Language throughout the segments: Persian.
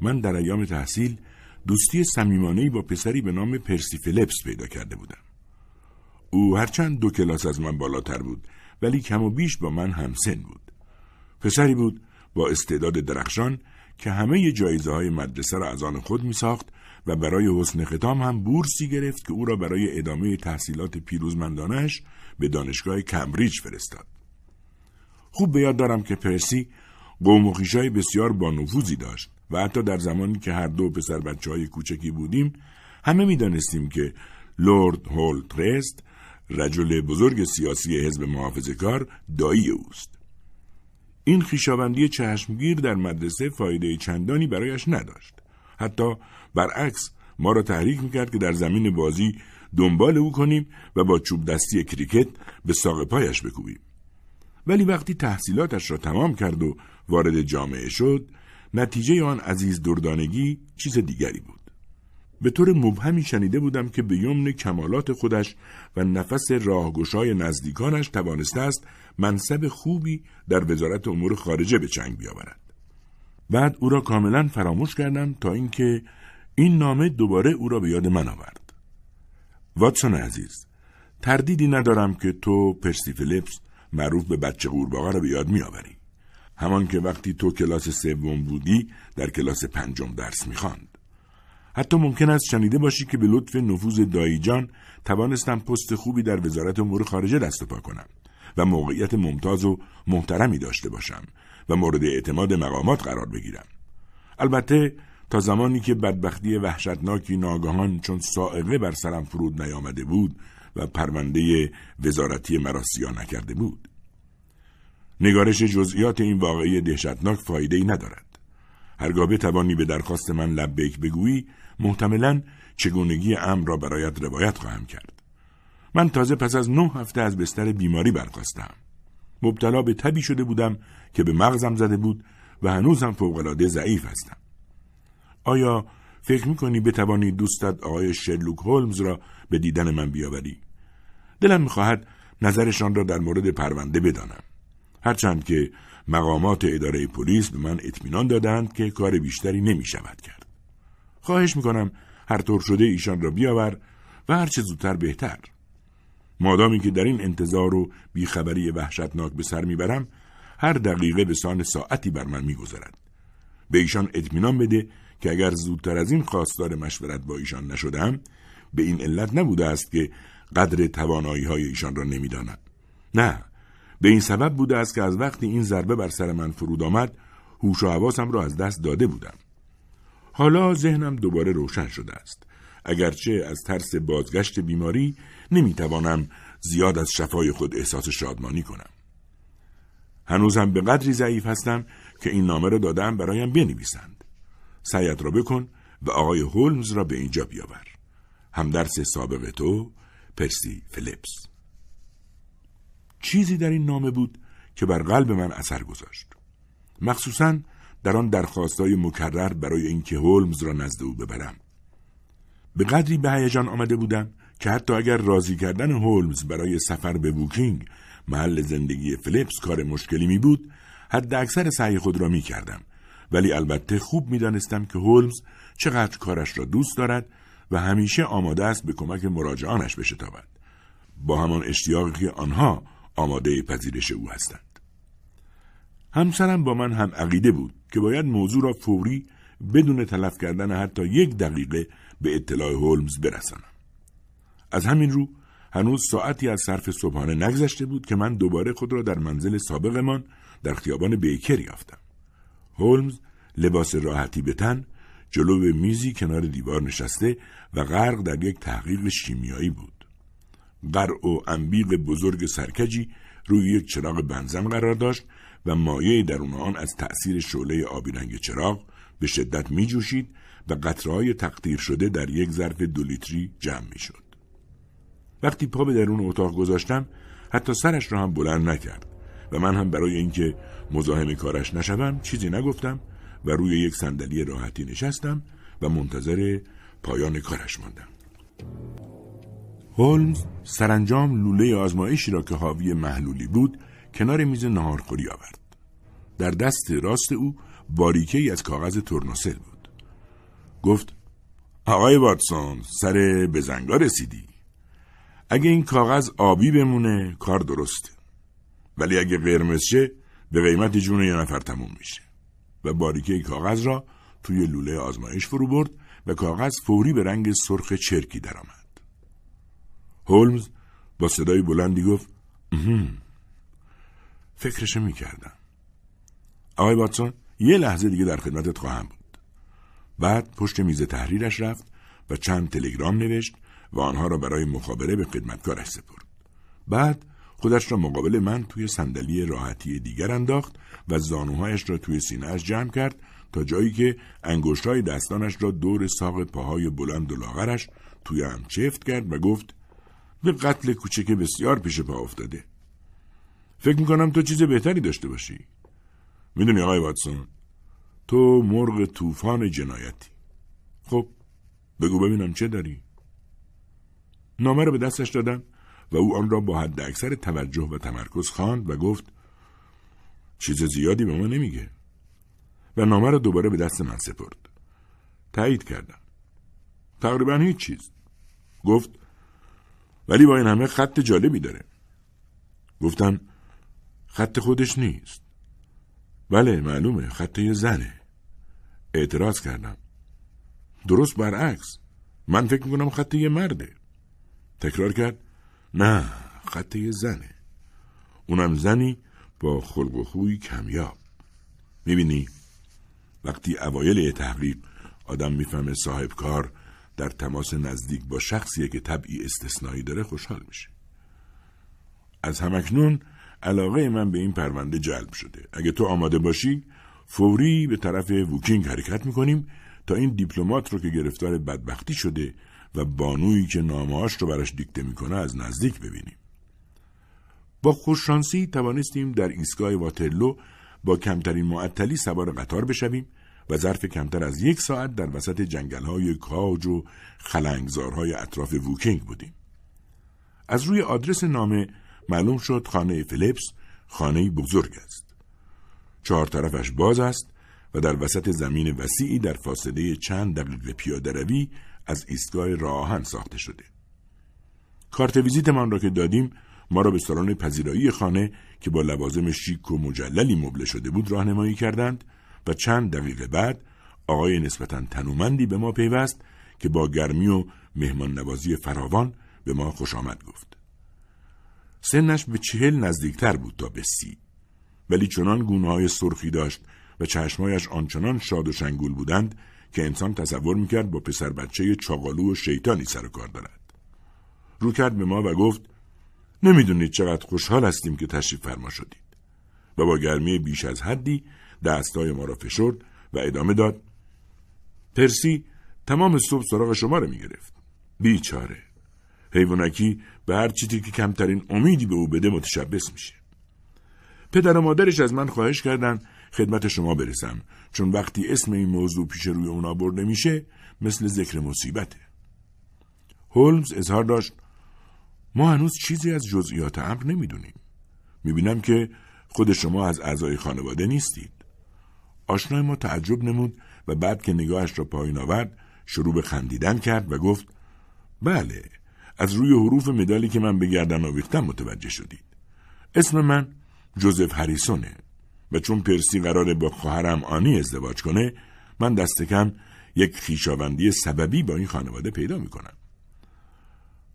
من در ایام تحصیل دوستی صمیمانه با پسری به نام پرسی فلپس پیدا کرده بودم. او هرچند دو کلاس از من بالاتر بود ولی کم و بیش با من همسن بود. پسری بود با استعداد درخشان که همه جایزه های مدرسه را از آن خود می ساخت و برای حسن ختام هم بورسی گرفت که او را برای ادامه تحصیلات پیروزمندانش به دانشگاه کمبریج فرستاد. خوب به یاد دارم که پرسی قوم و بسیار با نفوذی داشت و حتی در زمانی که هر دو پسر بچه های کوچکی بودیم همه می دانستیم که لورد هول ترست رجل بزرگ سیاسی حزب محافظه کار دایی اوست. این خیشاوندی چشمگیر در مدرسه فایده چندانی برایش نداشت. حتی برعکس ما را تحریک می‌کرد که در زمین بازی دنبال او کنیم و با چوب دستی کریکت به ساق پایش بکوبیم. ولی وقتی تحصیلاتش را تمام کرد و وارد جامعه شد نتیجه آن عزیز دردانگی چیز دیگری بود. به طور مبهمی شنیده بودم که به یمن کمالات خودش و نفس راهگشای نزدیکانش توانسته است منصب خوبی در وزارت امور خارجه به چنگ بیاورد. بعد او را کاملا فراموش کردم تا اینکه این نامه دوباره او را به یاد من آورد. واتسون عزیز، تردیدی ندارم که تو پرسی فلیپس معروف به بچه قورباغه را به یاد میآوری. همان که وقتی تو کلاس سوم بودی در کلاس پنجم درس می‌خواند. حتی ممکن است شنیده باشی که به لطف نفوذ دایجان توانستم پست خوبی در وزارت امور خارجه دست پا کنم و موقعیت ممتاز و محترمی داشته باشم و مورد اعتماد مقامات قرار بگیرم. البته تا زمانی که بدبختی وحشتناکی ناگهان چون سائقه بر سرم فرود نیامده بود و پرونده وزارتی مرا نکرده بود. نگارش جزئیات این واقعی دهشتناک فایده ای ندارد. هرگاه بتوانی به درخواست من لبیک بگویی محتملا چگونگی امر را برایت روایت خواهم کرد. من تازه پس از نه هفته از بستر بیماری برخواستم. مبتلا به تبی شده بودم که به مغزم زده بود و هنوزم فوقالعاده ضعیف هستم. آیا فکر می‌کنی بتوانی دوستت آقای شرلوک هولمز را به دیدن من بیاوری؟ دلم می‌خواهد نظرشان را در مورد پرونده بدانم. هرچند که مقامات اداره پلیس به من اطمینان دادند که کار بیشتری نمی شود کرد. خواهش می‌کنم هر طور شده ایشان را بیاور و هر چه زودتر بهتر. مادامی که در این انتظار و بیخبری وحشتناک به سر می‌برم هر دقیقه به سان ساعتی بر من میگذرد. به ایشان اطمینان بده که اگر زودتر از این خواستار مشورت با ایشان نشدم به این علت نبوده است که قدر توانایی های ایشان را نمی‌داند. نه به این سبب بوده است که از وقتی این ضربه بر سر من فرود آمد هوش و حواسم را از دست داده بودم. حالا ذهنم دوباره روشن شده است. اگرچه از ترس بازگشت بیماری نمی‌توانم زیاد از شفای خود احساس شادمانی کنم. هنوزم به قدری ضعیف هستم که این نامه را دادم برایم بنویسند. سعیت را بکن و آقای هولمز را به اینجا بیاور. همدرس سابق تو پرسی فلیپس چیزی در این نامه بود که بر قلب من اثر گذاشت. مخصوصا در آن درخواستای مکرر برای اینکه هولمز را نزد او ببرم. به قدری به هیجان آمده بودم که حتی اگر راضی کردن هولمز برای سفر به بوکینگ محل زندگی فلیپس کار مشکلی می بود حد اکثر سعی خود را می کردم ولی البته خوب می دانستم که هولمز چقدر کارش را دوست دارد و همیشه آماده است به کمک مراجعانش بشتابد با همان اشتیاقی که آنها آماده پذیرش او هستند. همسرم با من هم عقیده بود که باید موضوع را فوری بدون تلف کردن حتی یک دقیقه به اطلاع هولمز برسانم. از همین رو هنوز ساعتی از صرف صبحانه نگذشته بود که من دوباره خود را در منزل سابقمان در خیابان بیکر یافتم. هولمز لباس راحتی به تن جلو میزی کنار دیوار نشسته و غرق در یک تحقیق شیمیایی بود. قرع و انبیق بزرگ سرکجی روی یک چراغ بنزم قرار داشت و مایه درون آن از تأثیر شعله آبی رنگ چراغ به شدت می جوشید و قطرهای تقدیر شده در یک ظرف دو لیتری جمع می شد. وقتی پا به درون اتاق گذاشتم حتی سرش را هم بلند نکرد و من هم برای اینکه مزاحم کارش نشوم چیزی نگفتم و روی یک صندلی راحتی نشستم و منتظر پایان کارش ماندم. هولمز سرانجام لوله آزمایشی را که حاوی محلولی بود کنار میز نهارخوری آورد. در دست راست او باریکه ای از کاغذ تورنوسل بود. گفت آقای واتسون سر بزنگا رسیدی اگه این کاغذ آبی بمونه کار درسته ولی اگه قرمز شه به قیمت جون یه نفر تموم میشه و باریکه کاغذ را توی لوله آزمایش فرو برد و کاغذ فوری به رنگ سرخ چرکی درآمد. هولمز با صدای بلندی گفت فکرشو می‌کردم. آقای واتسون یه لحظه دیگه در خدمتت خواهم بود. بعد پشت میز تحریرش رفت و چند تلگرام نوشت و آنها را برای مخابره به خدمتکارش سپرد. بعد خودش را مقابل من توی صندلی راحتی دیگر انداخت و زانوهایش را توی سینهاش جمع کرد تا جایی که انگشتهای دستانش را دور ساق پاهای بلند و لاغرش توی هم چفت کرد و گفت به قتل کوچک بسیار پیش پا افتاده. فکر می‌کنم تو چیز بهتری داشته باشی. می‌دونی آقای واتسون تو مرغ طوفان جنایتی. خب بگو ببینم چه داری؟ نامه رو به دستش دادم و او آن را با حد اکثر توجه و تمرکز خواند و گفت چیز زیادی به ما نمیگه و نامه را دوباره به دست من سپرد تایید کردم تقریبا هیچ چیز گفت ولی با این همه خط جالبی داره. گفتم خط خودش نیست. بله معلومه خط یه زنه. اعتراض کردم. درست برعکس. من فکر می‌کنم خط یه مرده. تکرار کرد نه خط یه زنه. اونم زنی با خلق و خوی کمیاب. می‌بینی؟ وقتی اوایل تحقیق آدم می‌فهمه صاحب کار در تماس نزدیک با شخصیه که طبعی استثنایی داره خوشحال میشه از همکنون علاقه من به این پرونده جلب شده اگه تو آماده باشی فوری به طرف ووکینگ حرکت می‌کنیم تا این دیپلمات رو که گرفتار بدبختی شده و بانویی که نامهاش رو براش دیکته می‌کنه از نزدیک ببینیم. با خوششانسی توانستیم در ایستگاه واترلو با کمترین معطلی سوار قطار بشویم و ظرف کمتر از یک ساعت در وسط جنگل های کاج و خلنگزارهای اطراف ووکینگ بودیم. از روی آدرس نامه معلوم شد خانه فلیپس خانه بزرگ است. چهار طرفش باز است و در وسط زمین وسیعی در فاصله چند دقیقه پیاده روی از ایستگاه راهن ساخته شده. کارت ویزیتمان را که دادیم ما را به سالن پذیرایی خانه که با لوازم شیک و مجللی مبله شده بود راهنمایی کردند و چند دقیقه بعد آقای نسبتا تنومندی به ما پیوست که با گرمی و مهمان نوازی فراوان به ما خوش آمد گفت. سنش به چهل نزدیکتر بود تا به سی. ولی چنان گونه های سرخی داشت و چشمایش آنچنان شاد و شنگول بودند که انسان تصور می‌کرد با پسر بچه چاقالو و شیطانی سر و کار دارد. رو کرد به ما و گفت نمی‌دونید چقدر خوشحال هستیم که تشریف فرما شدید. و با گرمی بیش از حدی دستای ما را فشرد و ادامه داد پرسی تمام صبح سراغ شما را می‌گرفت. بیچاره. حیوانکی به هر چیزی که کمترین امیدی به او بده متشبس میشه. پدر و مادرش از من خواهش کردند خدمت شما برسم چون وقتی اسم این موضوع پیش روی اونا برده میشه مثل ذکر مصیبته هولمز اظهار داشت ما هنوز چیزی از جزئیات امر نمی‌دونیم می‌بینم که خود شما از اعضای خانواده نیستید آشنای ما تعجب نمود و بعد که نگاهش را پایین آورد شروع به خندیدن کرد و گفت بله از روی حروف مدالی که من به گردن آویختم متوجه شدید. اسم من جوزف هریسونه و چون پرسی قراره با خواهرم آنی ازدواج کنه من دست کم یک خیشاوندی سببی با این خانواده پیدا می‌کنم.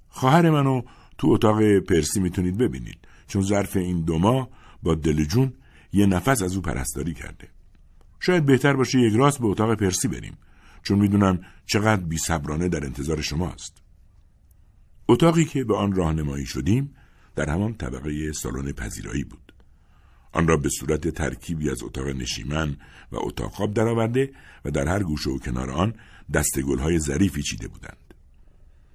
خواهر منو تو اتاق پرسی می‌تونید ببینید چون ظرف این دو ماه با دل جون یه نفس از او پرستاری کرده. شاید بهتر باشه یک راست به اتاق پرسی بریم چون می‌دونم چقدر بی صبرانه در انتظار شماست اتاقی که به آن راهنمایی شدیم در همان طبقه سالن پذیرایی بود آن را به صورت ترکیبی از اتاق نشیمن و اتاق خواب درآورده و در هر گوشه و کنار آن های ظریفی چیده بودند.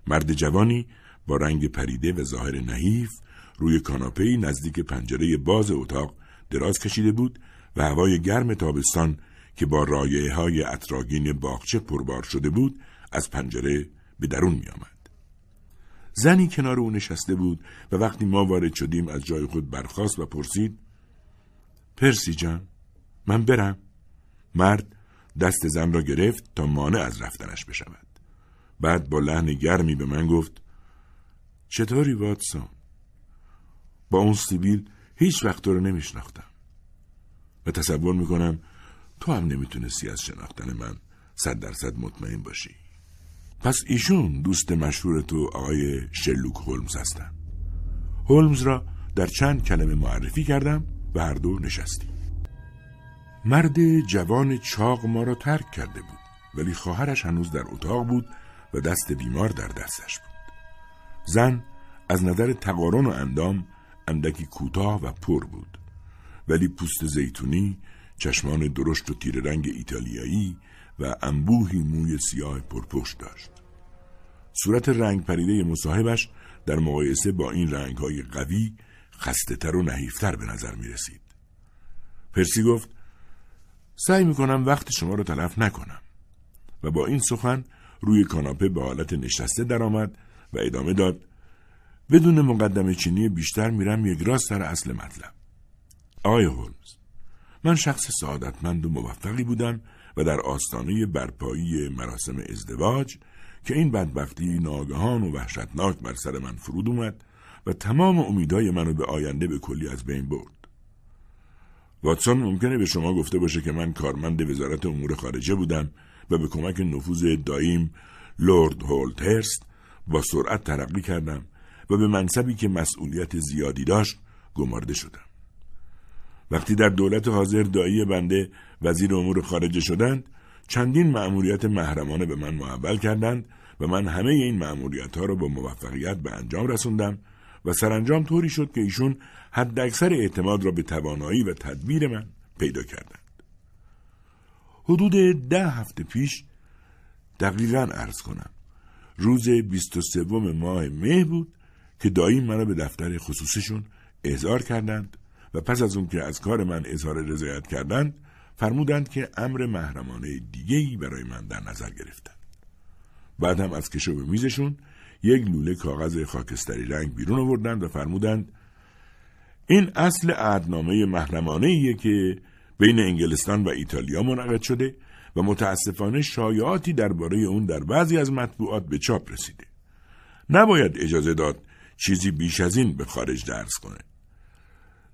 مرد جوانی با رنگ پریده و ظاهر نحیف روی کاناپه‌ای نزدیک پنجره باز اتاق دراز کشیده بود و هوای گرم تابستان که با رایه های اطراگین باغچه پربار شده بود از پنجره به درون می آمد. زنی کنار او نشسته بود و وقتی ما وارد شدیم از جای خود برخاست و پرسید پرسی جان من برم. مرد دست زن را گرفت تا مانع از رفتنش بشود. بعد با لحن گرمی به من گفت چطوری واتسون؟ با اون سیبیل هیچ وقت تو رو نمیشناختم. و تصور می‌کنم تو هم نمی‌تونستی از شناختن من صد درصد مطمئن باشی. پس ایشون دوست مشهور تو آقای شرلوک هولمز هستن. هولمز را در چند کلمه معرفی کردم و هر دو نشستیم. مرد جوان چاق ما را ترک کرده بود ولی خواهرش هنوز در اتاق بود و دست بیمار در دستش بود. زن از نظر تقارن و اندام اندکی کوتاه و پر بود. ولی پوست زیتونی چشمان درشت و تیر رنگ ایتالیایی و انبوهی موی سیاه پرپشت داشت. صورت رنگ پریده مصاحبش در مقایسه با این رنگ های قوی خسته تر و نحیفتر به نظر می رسید. پرسی گفت سعی می کنم وقت شما را تلف نکنم. و با این سخن روی کاناپه به حالت نشسته درآمد و ادامه داد بدون مقدمه چینی بیشتر میرم یک راست سر اصل مطلب. آقای هولمز من شخص سعادتمند و موفقی بودم و در آستانه برپایی مراسم ازدواج که این بدبختی ناگهان و وحشتناک بر سر من فرود اومد و تمام امیدهای منو به آینده به کلی از بین برد. واتسون ممکنه به شما گفته باشه که من کارمند وزارت امور خارجه بودم و به کمک نفوذ دایم لورد هولترست با سرعت ترقی کردم و به منصبی که مسئولیت زیادی داشت گمارده شدم. وقتی در دولت حاضر دایی بنده وزیر امور خارجه شدند چندین مأموریت محرمانه به من محول کردند و من همه این مأموریت ها را با موفقیت به انجام رسوندم و سرانجام طوری شد که ایشون حد اکثر اعتماد را به توانایی و تدبیر من پیدا کردند. حدود ده هفته پیش دقیقا عرض کنم روز بیست و سوم ماه مه بود که دایی منو به دفتر خصوصیشون احضار کردند و پس از اون که از کار من اظهار رضایت کردند فرمودند که امر محرمانه دیگهی برای من در نظر گرفتند. بعد هم از کشو به میزشون یک لوله کاغذ خاکستری رنگ بیرون آوردند و فرمودند این اصل عهدنامه محرمانه ایه که بین انگلستان و ایتالیا منعقد شده و متاسفانه شایعاتی درباره اون در بعضی از مطبوعات به چاپ رسیده. نباید اجازه داد چیزی بیش از این به خارج درس کنه.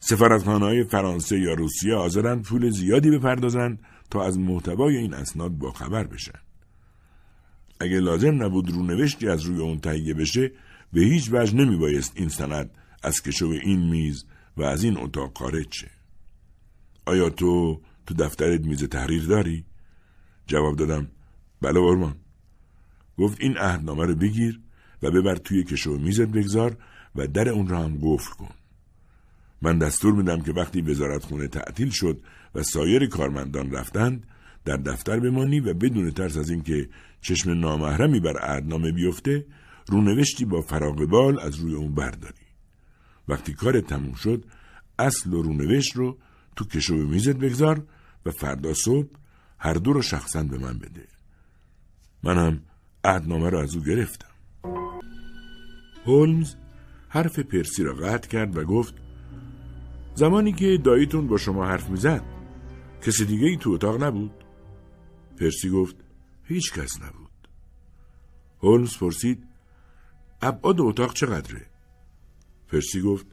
سفارتخانه های فرانسه یا روسیه حاضرند پول زیادی بپردازند تا از محتوای این اسناد با خبر بشن. اگه لازم نبود رونوشتی از روی اون تهیه بشه به هیچ وجه نمی بایست این سند از کشو این میز و از این اتاق خارج شه. آیا تو تو دفترت میز تحریر داری؟ جواب دادم بله آرمان. گفت این عهدنامه رو بگیر و ببر توی کشو میزت بگذار و در اون را هم قفل کن. من دستور میدم که وقتی وزارت خونه تعطیل شد و سایر کارمندان رفتند در دفتر بمانی و بدون ترس از اینکه چشم نامحرمی بر عهدنامه بیفته رونوشتی با فراغ بال از روی اون برداری. وقتی کار تموم شد اصل و رونوشت رو تو کشو میزت بگذار و فردا صبح هر دو رو شخصا به من بده. من هم عهدنامه رو از او گرفتم. هولمز حرف پرسی را قطع کرد و گفت زمانی که داییتون با شما حرف می‌زد کسی دیگه ای تو اتاق نبود. پرسی گفت هیچ کس نبود. هولمز پرسید ابعاد اتاق چقدره؟ پرسی گفت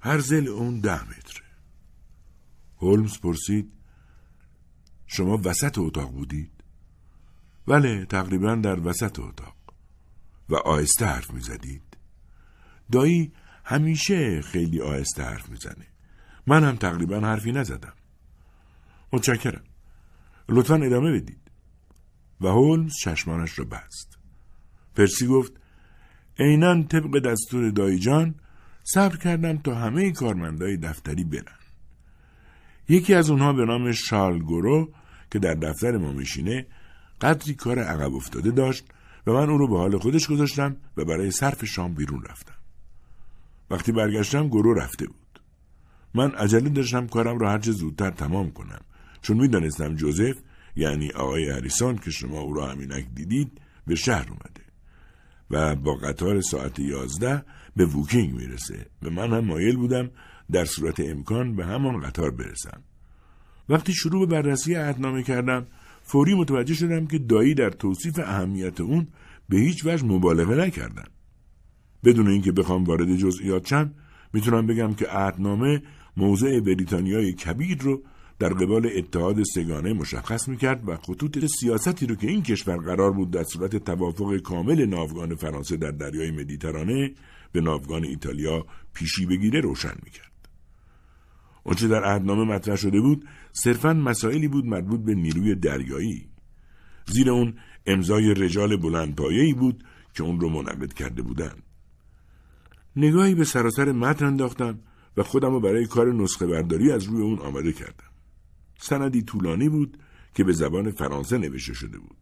هر زل اون ده متره. هولمز پرسید شما وسط اتاق بودید؟ بله تقریبا در وسط اتاق. و آهسته حرف می‌زدید. دایی همیشه خیلی آهسته حرف می‌زنه. من هم تقریبا حرفی نزدم. متشکرم. لطفا ادامه بدید. و هولمز چشمانش را بست. پرسی گفت عینا طبق دستور دایی جان صبر کردم تا همه کارمندای دفتری برن. یکی از اونها به نام شارل گورو که در دفتر ما میشینه قدری کار عقب افتاده داشت و من او رو به حال خودش گذاشتم و برای صرف شام بیرون رفتم. وقتی برگشتم گرو رفته بود. من عجله داشتم کارم را هرچه زودتر تمام کنم. چون می‌دانستم جوزف یعنی آقای هریسون که شما او را همینک دیدید به شهر اومده و با قطار ساعت یازده به ووکینگ می‌رسه. و من هم مایل بودم در صورت امکان به همان قطار برسم. وقتی شروع به بررسی عهدنامه کردم فوری متوجه شدم که دایی در توصیف اهمیت اون به هیچ وجه مبالغه نکردن. بدون اینکه بخوام وارد جزئیات شم می‌تونم بگم که عهدنامه موضع بریتانیای کبیر رو در قبال اتحاد سگانه مشخص می‌کرد و خطوط سیاستی رو که این کشور قرار بود در صورت توافق کامل ناوگان فرانسه در دریای مدیترانه به ناوگان ایتالیا پیشی بگیره روشن می‌کرد. آنچه در عهدنامه مطرح شده بود صرفا مسائلی بود مربوط به نیروی دریایی زیر اون امضای رجال بلندپایه‌ای بود که اون رو منعقد کرده بودند نگاهی به سراسر متن انداختم و خودم رو برای کار نسخه برداری از روی اون آماده کردم سندی طولانی بود که به زبان فرانسه نوشته شده بود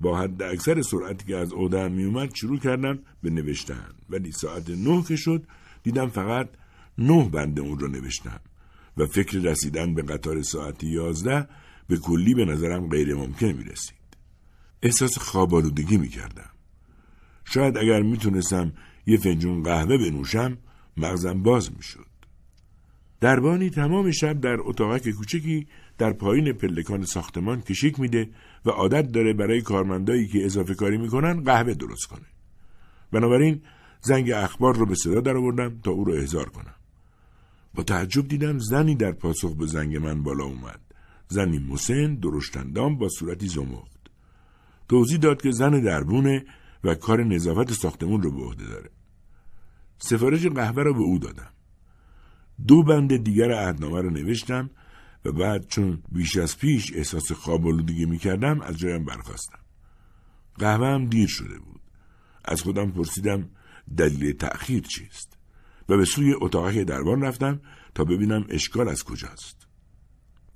با حد اکثر سرعتی که از عهدهام میومد شروع کردم به نوشتن ولی ساعت نه که شد دیدم فقط نه بند اون رو نوشتم و فکر رسیدن به قطار ساعت یازده به کلی به نظرم غیر ممکن می رسید. احساس خوابالودگی می کردم. شاید اگر می‌تونستم یه فنجون قهوه بنوشم مغزم باز می شد. دربانی تمام شب در اتاقک کوچکی در پایین پلکان ساختمان کشیک میده و عادت داره برای کارمندایی که اضافه کاری می‌کنن قهوه درست کنه. بنابراین زنگ اخبار رو به صدا در آوردم تا او رو احضار کنم. با تعجب دیدم زنی در پاسخ به زنگ من بالا اومد. زنی مسن درشتندام با صورتی زمخت. توضیح داد که زن دربونه و کار نظافت ساختمون رو به عهده داره. سفارش قهوه را به او دادم. دو بند دیگر عهدنامه رو نوشتم و بعد چون بیش از پیش احساس خواب آلودگی می کردم از جایم برخواستم. قهوه هم دیر شده بود. از خودم پرسیدم دلیل تأخیر چیست و به سوی اتاقی دربان رفتم تا ببینم اشکال از کجاست.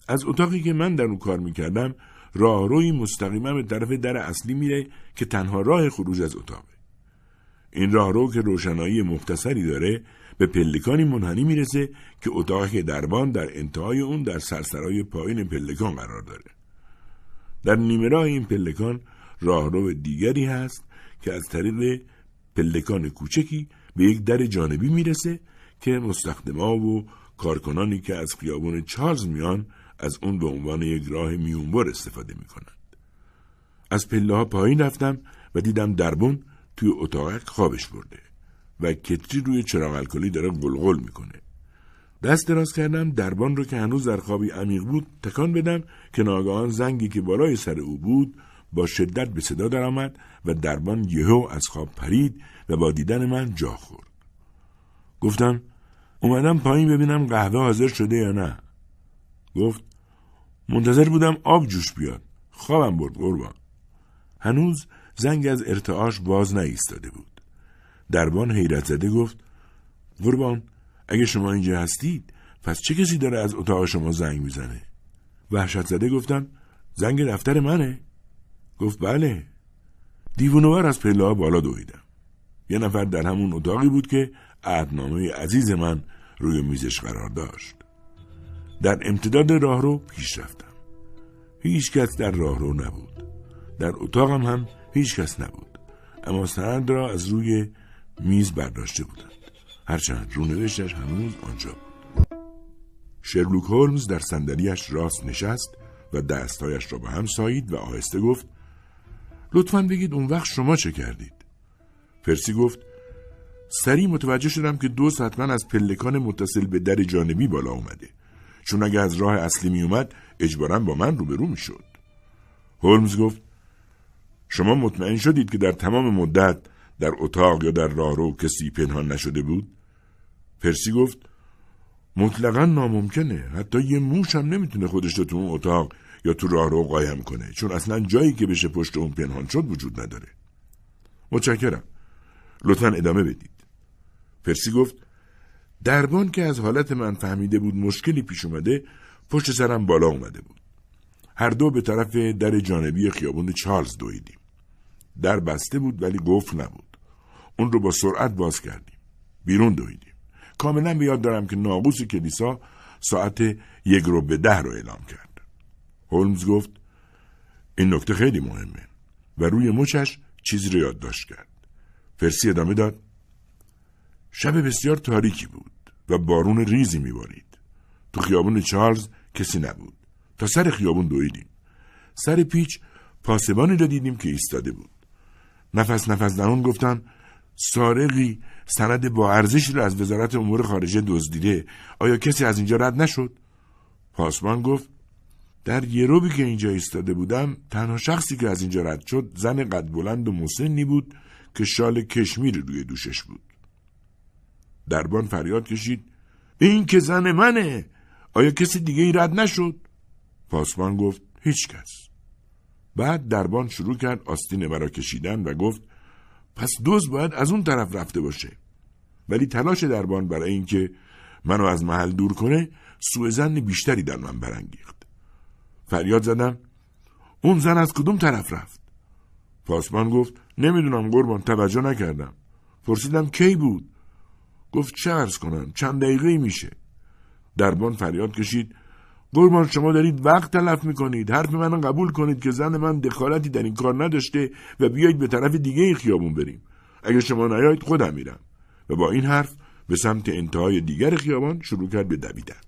از اتاقی که من در اون کار می‌کردم راهروی مستقیما به طرف در اصلی میره که تنها راه خروج از اتاقه. این راهرو که روشنایی مختصری داره به پلکانی منحنی می‌رسه که اتاق دربان در انتهای اون در سرسرای پایین پلکان قرار داره. در نیمه راه این پلکان راهرو دیگری هست که از طریق پلکان کوچکی به یک در جانبی می‌رسه که مستخدما و کارکنانی که از خیابون چارلز میان از اون به عنوان یک راه میونبر استفاده می‌کنند. از پله ها پایین رفتم و دیدم دربون توی اتاق خوابش برده و کتری روی چراغ الکلی داره قلقل می‌کنه. دست دراز کردم دربان رو که هنوز در خوابی عمیق بود تکان بدم که ناگهان زنگی که بالای سر او بود با شدت به صدا درآمد و دربان یهو از خواب پرید و با دیدن من جا خورد. گفتم اومدم پایین ببینم قهوه حاضر شده یا نه. گفت منتظر بودم آب جوش بیاد. خوابم برد قربان. هنوز زنگ از ارتعاش باز نایستاده بود. دربان حیرت زده گفت قربان اگه شما اینجا هستید پس چه کسی داره از اتاق شما زنگ می‌زنه؟ وحشت زده گفتم زنگ دفتر منه؟ گفت بله دیوونوار از پله بالا دویدم یه نفر در همون اتاقی بود که عهدنامه عزیز من روی میزش قرار داشت در امتداد راهرو پیش رفتم. هیچ کس در راهرو نبود. در اتاقم هم هیچ کس نبود. اما سند را از روی میز برداشته بودند. هرچند رونوشتش هنوز آنجا بود. شرلوک هولمز در صندلیاش راست نشست و دستهایش را به هم سایید و آهسته گفت لطفا بگید اون وقت شما چه کردید؟ پرسی گفت سریع متوجه شدم که دوست حتما از پلکان متصل به در جانبی بالا اومده. چون اگه از راه اصلی می اومد اجبارا با من روبرو می شد هولمز گفت شما مطمئن شدید که در تمام مدت در اتاق یا در راهرو کسی پنهان نشده بود؟ پرسی گفت مطلقا ناممکنه. حتی یه موش هم نمی‌تونه خودش رو تو اون اتاق یا تو راهرو قایم کنه چون اصلا جایی که بشه پشت اون پنهان شد وجود نداره. متشکرم. لطفا ادامه بدید. پرسی گفت دربان که از حالت من فهمیده بود مشکلی پیش اومده پشت سرم بالا اومده بود. هر دو به طرف در جانبی خیابون چارلز دویدیم. در بسته بود ولی گفت نبود. اون رو با سرعت باز کردیم. بیرون دویدیم. کاملا به دارم که ناقوس کلیسا ساعت یک رو به ده رو اعلام کرد. هولمز گفت این نکته خیلی مهمه. و روی مچش چیزی رو یادداشت کرد. فرسی ادامه داد. شب بسیار تاریکی بود و بارون ریزی میبارید. تو خیابون چارلز کسی نبود. تا سر خیابون دویدیم. سر پیچ پاسبانی را دیدیم که ایستاده بود. نفس نفس درون گفتن سارقی سند با ارزشی را از وزارت امور خارجه دزدیده. آیا کسی از اینجا رد نشد؟ پاسبان گفت در یروبی که اینجا ایستاده بودم تنها شخصی که از اینجا رد شد زن قد بلند و مسنی بود که شال کشمیر روی دوشش بود. دربان فریاد کشید. این که زن منه آیا کسی دیگه ای رد نشد؟ پاسبان گفت هیچ کس. بعد دربان شروع کرد آستین مرا کشیدن و گفت پس دوز باید از اون طرف رفته باشه. ولی تلاش دربان برای اینکه منو از محل دور کنه سوء زن بیشتری در من برانگیخت. فریاد زدم اون زن از کدوم طرف رفت؟ پاسبان گفت نمی‌دونم قربان توجه نکردم. پرسیدم کی بود؟ گفت چه ارز کنم چند دقیقه میشه. دربان فریاد کشید قربان شما دارید وقت تلف می‌کنید حرف من قبول کنید که زن من دخالتی در این کار نداشته و بیایید به طرف دیگه ای خیابون بریم. اگر شما نیایید خودم میرم. و با این حرف به سمت انتهای دیگر خیابان شروع کرد به دویدن.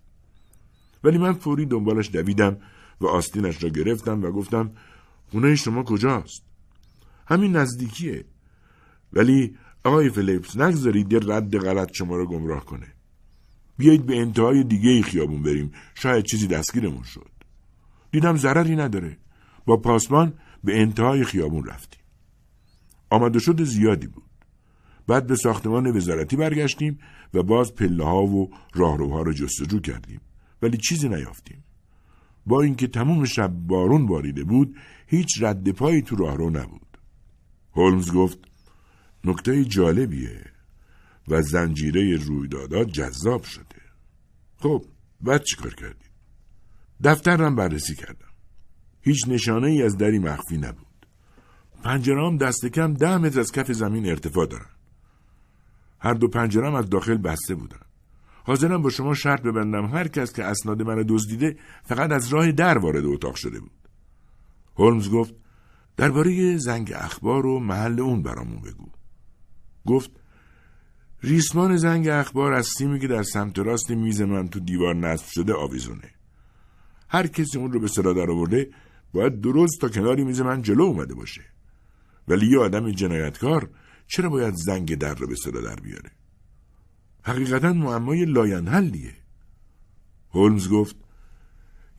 ولی من فوری دنبالش دویدم و آستینش را گرفتم و گفتم خونه شما کجاست؟ همین نزدیکیه. ولی آقای فلیپس نگذارید یه رد غلط شما را گمراه کنه. بیایید به انتهای دیگه ای خیابون بریم. شاید چیزی دستگیرمون شد. دیدم ضرری نداره. با پاسبان به انتهای خیابون رفتیم. آمد و شد زیادی بود. بعد به ساختمان وزارتی برگشتیم و باز پله ها و راهروها رو جستجو کردیم. ولی چیزی نیافتیم. با اینکه تموم شب بارون باریده بود هیچ رد پایی تو راهرو نبود. هولمز گفت نکته جالبیه و زنجیره رویدادات جذاب شده. خب بعد چیکار کردید دفترم بررسی کردم. هیچ نشانه ای از دری مخفی نبود. پنجرام دست کم ده متر از کف زمین ارتفاع دارن. هر دو پنجرم از داخل بسته بودن. حاضرم با شما شرط ببندم. هر کس که اسناد من دزدیده فقط از راه در وارد اتاق شده بود. هولمز گفت درباره زنگ اخبار و محل اون برامون بگو. گفت ریسمان زنگ اخبار از سیمی که در سمت راست میز من تو دیوار نصب شده آویزونه. هر کسی اون رو به صدا در آورده باید درست تا کناری میز من جلو اومده باشه. ولی یه آدم جنایتکار چرا باید زنگ در رو به صدا در بیاره؟ حقیقتا معمای لاینحلیه هولمز گفت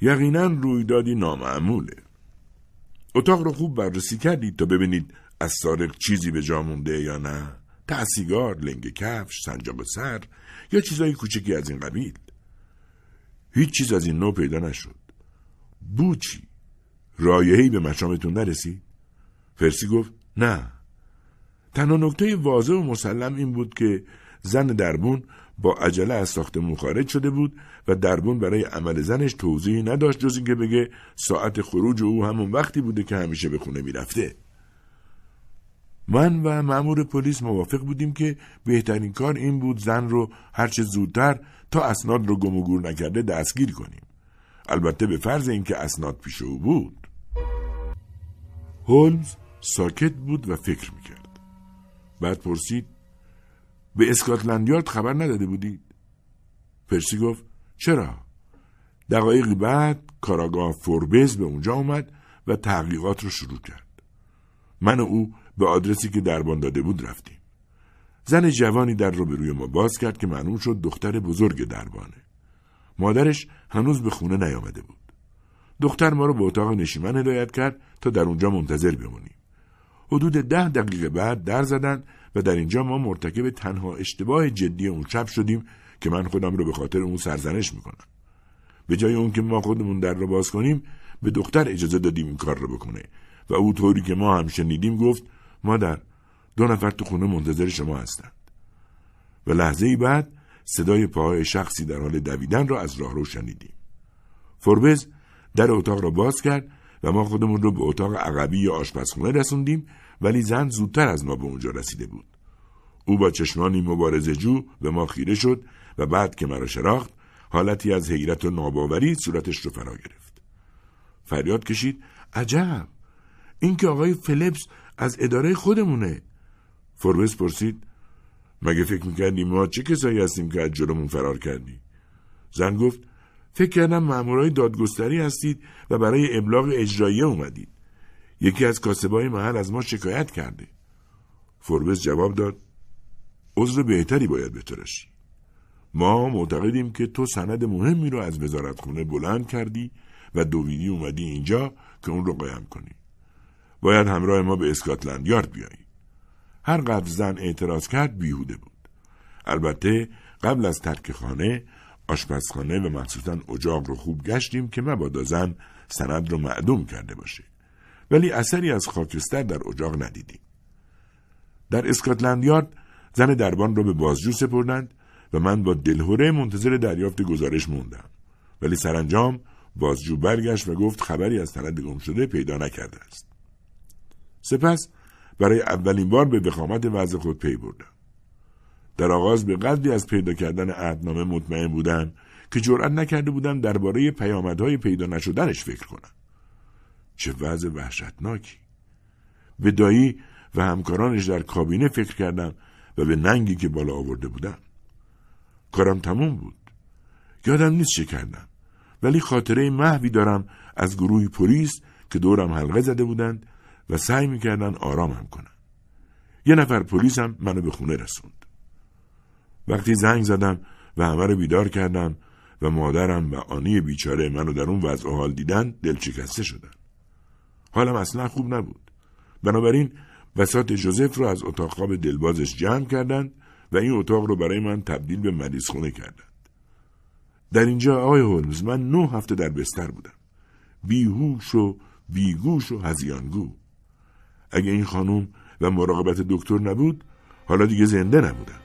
یقینا رویدادی نامعموله. اتاق رو خوب بررسی کردید تا ببینید از سارق چیزی به جا مونده یا نه؟ تحسیگار، لنگ کفش، سنجاق سر یا چیزای کوچکی از این قبیل. هیچ چیز از این نوع پیدا نشد. بوچی. رایهی به مشامتون نرسید. فرسی گفت نه. تنها نکته واضح و مسلم این بود که زن دربون با عجله از ساختمون خارج شده بود و دربون برای عمل زنش توضیحی نداشت جز اینکه بگه ساعت خروج او همون وقتی بوده که همیشه به خونه می‌رفته. من و مأمور پلیس موافق بودیم که بهترین کار این بود زن رو هرچه زودتر تا اسناد رو گم و گور نکرده دستگیر کنیم. البته به فرض اینکه اسناد پیش او بود. هولمز ساکت بود و فکر می‌کرد. بعد پرسید به اسکاتلند یارد خبر نداده بودید؟ پرسی گفت چرا؟ دقایقی بعد کاراگاه فوربز به اونجا اومد و تحقیقات رو شروع کرد. من و او به آدرسی که دربان داده بود رفتیم. زن جوانی در رو به روی ما باز کرد که معلوم شد دختر بزرگ دربانه. مادرش هنوز به خونه نیامده بود. دختر ما رو به اتاق نشیمن هدایت کرد تا در اونجا منتظر بمونیم. حدود ده دقیقه بعد در زدن و در اینجا ما مرتکب تنها اشتباه جدی اون شب شدیم که من خودم رو به خاطر اون سرزنش می‌کنم. به جای اون که ما خودمون در رو باز کنیم به دختر اجازه دادیم این کار رو بکنه و او طوری که ما هم شنیدیم گفت مادر دو نفر تو خونه منتظر شما هستند. و لحظه ای بعد صدای پاهای شخصی در حال دویدن را از راه رو شنیدیم. فوربز در اتاق را باز کرد و ما خودمون رو به اتاق عقبی یا آشپزخونه رسوندیم ولی زن زودتر از ما به اونجا رسیده بود. او با چشمانی مبارزه جو به ما خیره شد و بعد که مرا شراخت حالتی از حیرت و ناباوری صورتش رو فرا گرفت. فریاد کشید عجب! این که آقای فلیپس از اداره خودمونه فوربس پرسید مگه فکر می‌کردی ما چه کسایی هستیم که از جلومون فرار کردی زن گفت فکر کردم مامورای دادگستری هستید و برای ابلاغ اجراییه اومدید. یکی از کاسبای محل از ما شکایت کرده. فوربس جواب داد عذر بهتری باید بترشی. ما معتقدیم که تو سند مهمی رو از وزارتخونه بلند کردی و دویدی اومدی اینجا که اون رو قایم کنی. باید همراه ما به اسکاتلند یارد بیایی. هر قبل زن اعتراض کرد بیهوده بود. البته قبل از ترک خانه آشپزخانه و مخصوصا اجاق رو خوب گشتیم که مبادا زن سند رو معدوم کرده باشه. ولی اثری از خاکستر در اجاق ندیدیم. در اسکاتلند یارد زن دربان رو به بازجو سپردند و من با دلهوره منتظر دریافت گزارش موندم. ولی سرانجام بازجو برگشت و گفت خبری از سند گم شده پیدا نکرده است. سپس برای اولین بار به وخامت وضع خود پی بردم. در آغاز به قدری از پیدا کردن عهدنامه مطمئن بودم که جرأت نکرده بودم درباره پیامدهای پیدا نشدنش فکر کنم. چه وضع وحشتناکی. به دایی و همکارانش در کابینه فکر کردم و به ننگی که بالا آورده بودم. کارم تموم بود. یادم نیست چه کردم. ولی خاطره محوی دارم از گروهی پلیس که دورم حلقه زده بودند و سعی می‌کردن آرامم کنن. یه نفر پلیس هم منو به خونه رسوند. وقتی زنگ زدم و همه رو بیدار کردم و مادرم و آنی بیچاره منو در اون وضع حال دیدن دلچکسته شدن. حالم اصلا خوب نبود. بنابراین بسات جوزف رو از اتاق خواب دلبازش جمع کردند و این اتاق رو برای من تبدیل به مریض خونه کردند. در اینجا آقای هولمز من نه هفته در بستر بودم. بیهوش و بیگوش و هزیانگو. اگه این خانم و مراقبت دکتر نبود حالا دیگه زنده نبودم.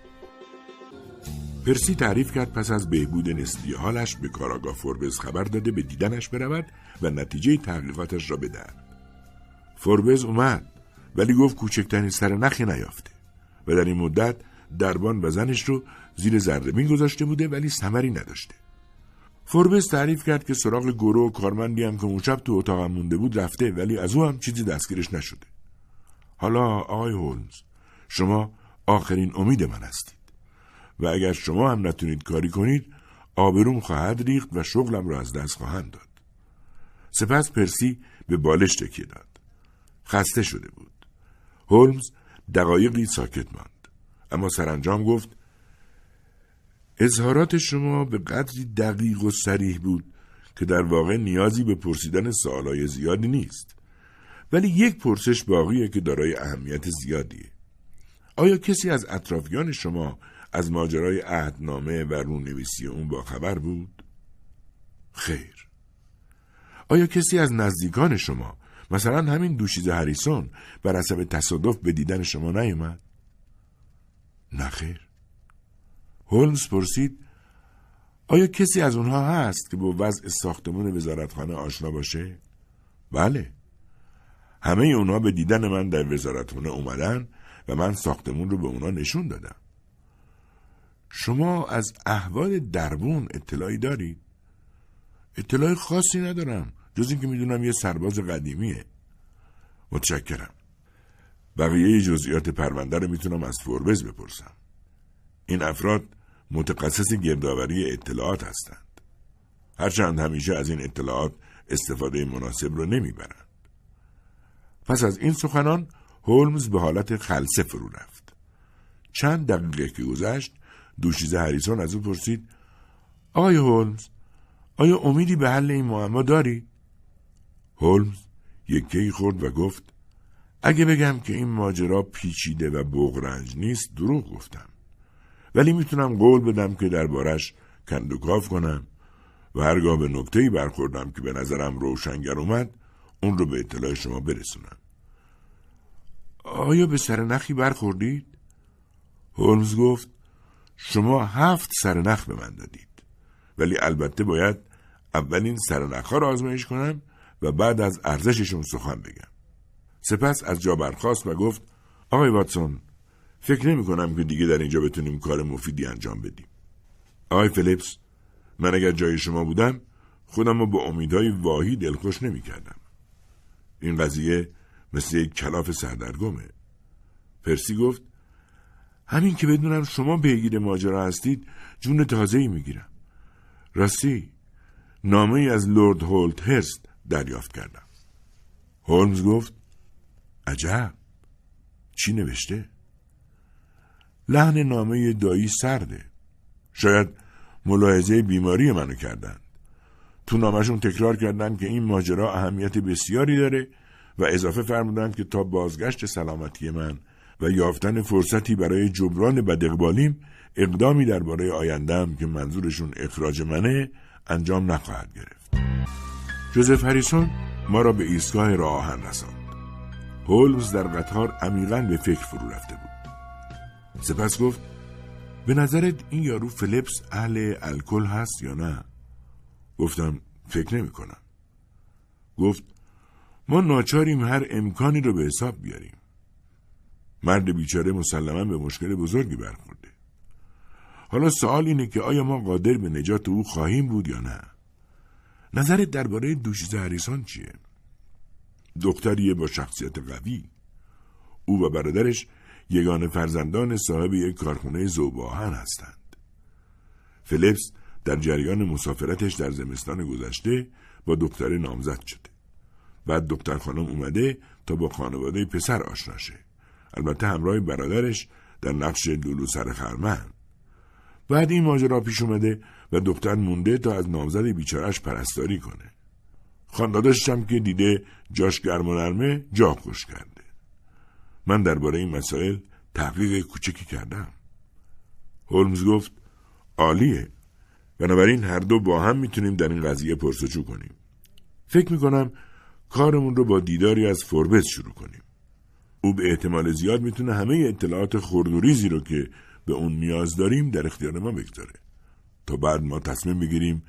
پرسی تعریف کرد پس از بهبود نسبی حالش به کاراگاه فوربز خبر داده به دیدنش برود و نتیجه تحقیقاتش را بدهد. فوربز اومد ولی گفت کوچکترین سر نخی نیافته و در این مدت دربان و زنش رو زیر ذره گذاشته بوده ولی ثمری نداشته. فوربس تعریف کرد که سراغ گرو و کارمندی هم که اون شب تو اتاقم مونده بود رفته ولی از او هم چیزی دستگیرش نشده. حالا آقای هولمز شما آخرین امید من هستید و اگر شما هم نتونید کاری کنید آبروم خواهد ریخت و شغلم را از دست خواهند داد. سپس پرسی به بالش تکیه داد. خسته شده بود. هولمز دقایقی ساکت ماند. اما سرانجام گفت اظهارات شما به قدری دقیق و سریح بود که در واقع نیازی به پرسیدن سوالای زیادی نیست. ولی یک پرسش باقیه که دارای اهمیت زیادیه. آیا کسی از اطرافیان شما از ماجرای عهدنامه و رونویسی اون با خبر بود؟ خیر. آیا کسی از نزدیکان شما مثلا همین دوشیزه هریسون بر حسب تصادف به دیدن شما نیومد؟ نخیر. هولمز پرسید آیا کسی از اونها هست که با وضع ساختمون وزارتخانه آشنا باشه؟ بله. همه اونها به دیدن من در وزارتخانه اومدن و من ساختمون رو به اونا نشون دادم. شما از احوال دربون اطلاعی دارید؟ اطلاع خاصی ندارم جز اینکه می‌دونم یه سرباز قدیمیه. متشکرم. بقیه جزئیات پرونده رو می‌تونم از فوربز بپرسم. این افراد متخصص گردآوری اطلاعات هستند. هرچند همیشه از این اطلاعات استفاده مناسب رو نمی‌برند. پس از این سخنان هولمز به حالت خلصه فرو رفت. چند دقیقه که گذشت دوشیزه هریسون از او پرسید آقای هولمز آیا امیدی به حل این معما داری؟ هولمز یکی خورد و گفت اگه بگم که این ماجرا پیچیده و بغرنج نیست دروغ گفتم. ولی می‌تونم قول بدم که دربارش کندوکاف کنم و هرگاه به نکتهی برخوردم که به نظرم روشنگر اومد اون رو به اطلاع شما برسونم. آیا به سرنخی برخوردید؟ هولمز گفت شما هفت سرنخ به من دادید ولی البته باید اولین سرنخها را آزمایش کنم و بعد از ارزششون سخن بگم. سپس از جا برخاست و گفت آقای واتسون فکر نمی کنم که دیگه در اینجا بتونیم کار مفیدی انجام بدیم. آقای فلیپس من اگر جای شما بودم خودم رو با امیدهای واهی دلخوش نمی کردم. این قضیه مثل یک کلاف سردرگمه. پرسی گفت همین که بدونم شما پیگیر ماجرا هستید جون تازه ای می‌گیرم. راستی نامه از لورد هولت هرست دریافت کردم. هولمز گفت عجب چی نوشته؟ لحن نامه دایی سرده. شاید ملاحظه بیماری منو کردند. تو نامشون تکرار کردند که این ماجرا اهمیت بسیاری داره و اضافه فرمودند که تا بازگشت سلامتی من و یافتن فرصتی برای جبران بدقبالیم اقدامی درباره آیندهم که منظورشون اخراج منه انجام نخواهد گرفت. جوزف هریسون ما را به ایستگاه راه آهن رساند. هولمز در قطار عمیقا به فکر فرو رفته بود. سپس گفت به نظرت این یارو فلیپس اهل الکل هست یا نه؟ گفتم فکر نمی کنم. گفت ما ناچاریم هر امکانی رو به حساب بیاریم. مرد بیچاره مسلما به مشکل بزرگی برخورده. حالا سوال اینه که آیا ما قادر به نجات او خواهیم بود یا نه؟ نظرت درباره دوشیز هریسان چیه؟ دختریه با شخصیت قوی. او و برادرش یگان فرزندان صاحب یک کارخونه زوباهن هستند. فلیپس در جریان مسافرتش در زمستان گذشته با دختر نامزد شده. بعد دختر خانم اومده تا با خانواده پسر آشنا شه. البته همراه برادرش در نقش لولو سر خرمن. بعد این ماجرا پیش اومده و دختر مونده تا از نامزد بیچارش پرستاری کنه. خاندادش هم که دیده جاش گرم و نرمه جا خوش کرده. من درباره این مسائل تحقیق کوچکی کردم. هولمز گفت عالیه. بنابراین هر دو با هم می‌تونیم در این قضیه پرسجو کنیم. فکر می‌کنم کارمون رو با دیداری از فوربس شروع کنیم. او به احتمال زیاد می‌تونه همه اطلاعات خردوریزی رو که به اون نیاز داریم در اختیار ما بگذاره. تا بعد ما تصمیم بگیریم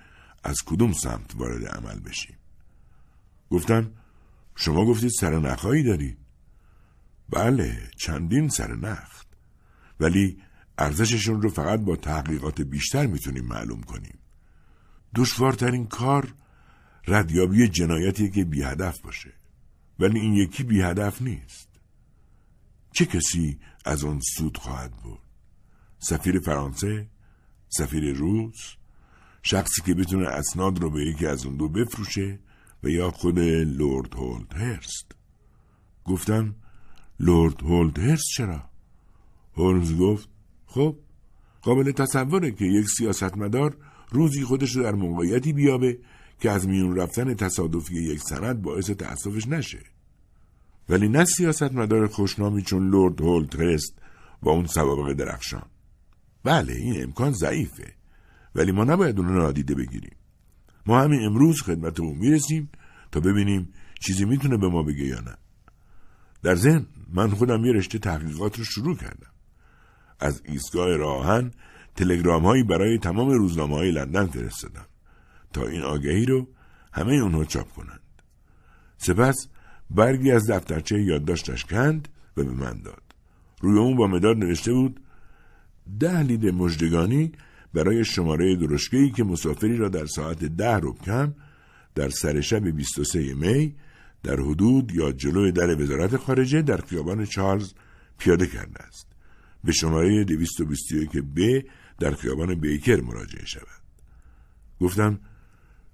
از کدوم سمت وارد عمل بشیم. گفتم شما گفتید سر نخایی دارید. بله چندین سر نخت. ولی ارزششون رو فقط با تحقیقات بیشتر می‌تونیم معلوم کنیم. دشوارترین کار ردیابی جنایتی که بی هدف باشه. ولی این یکی بی هدف نیست. چه کسی از آن سود خواهد بود؟ سفیر فرانسه؟ سفیر روس؟ شخصی که بتونه اسناد رو به یکی از اون دو بفروشه و یا خود لورد هولد هرست گفتم لورد هولد هرست چرا؟ هولمز گفت خب قابل تصوره که یک سیاستمدار روزی خودش رو در موقعیتی بیابه که از میون رفتن تصادفی یک سند باعث تأسفش نشه. ولی نه سیاستمدار خوشنامی چون لورد هولد هرست با اون سوابق درخشان. بله این امکان ضعیفه. ولی ما نباید اون رو نادیده بگیریم. ما همین امروز خدمت او می‌رسیم تا ببینیم چیزی می‌تونه به ما بگه یا نه. در ذهن من خودم یه رشته تحقیقات رو شروع کردم. از ایستگاه راهن تلگرام هایی برای تمام روزنامه های لندن فرستادم تا این آگهی رو همه اونها چاپ کنند سپس برگی از دفترچه یادداشتش کند و به من داد روی اون با مداد نوشته بود ده لید مجدگانی برای شماره درشگهی که مسافری را در ساعت ده رو کم در سر شب 23 می در حدود یا جلوی در وزارت خارجه در خیابان چارلز پیاده کرده است. به شماره 221 ب در خیابان بیکر مراجعه شود. گفتم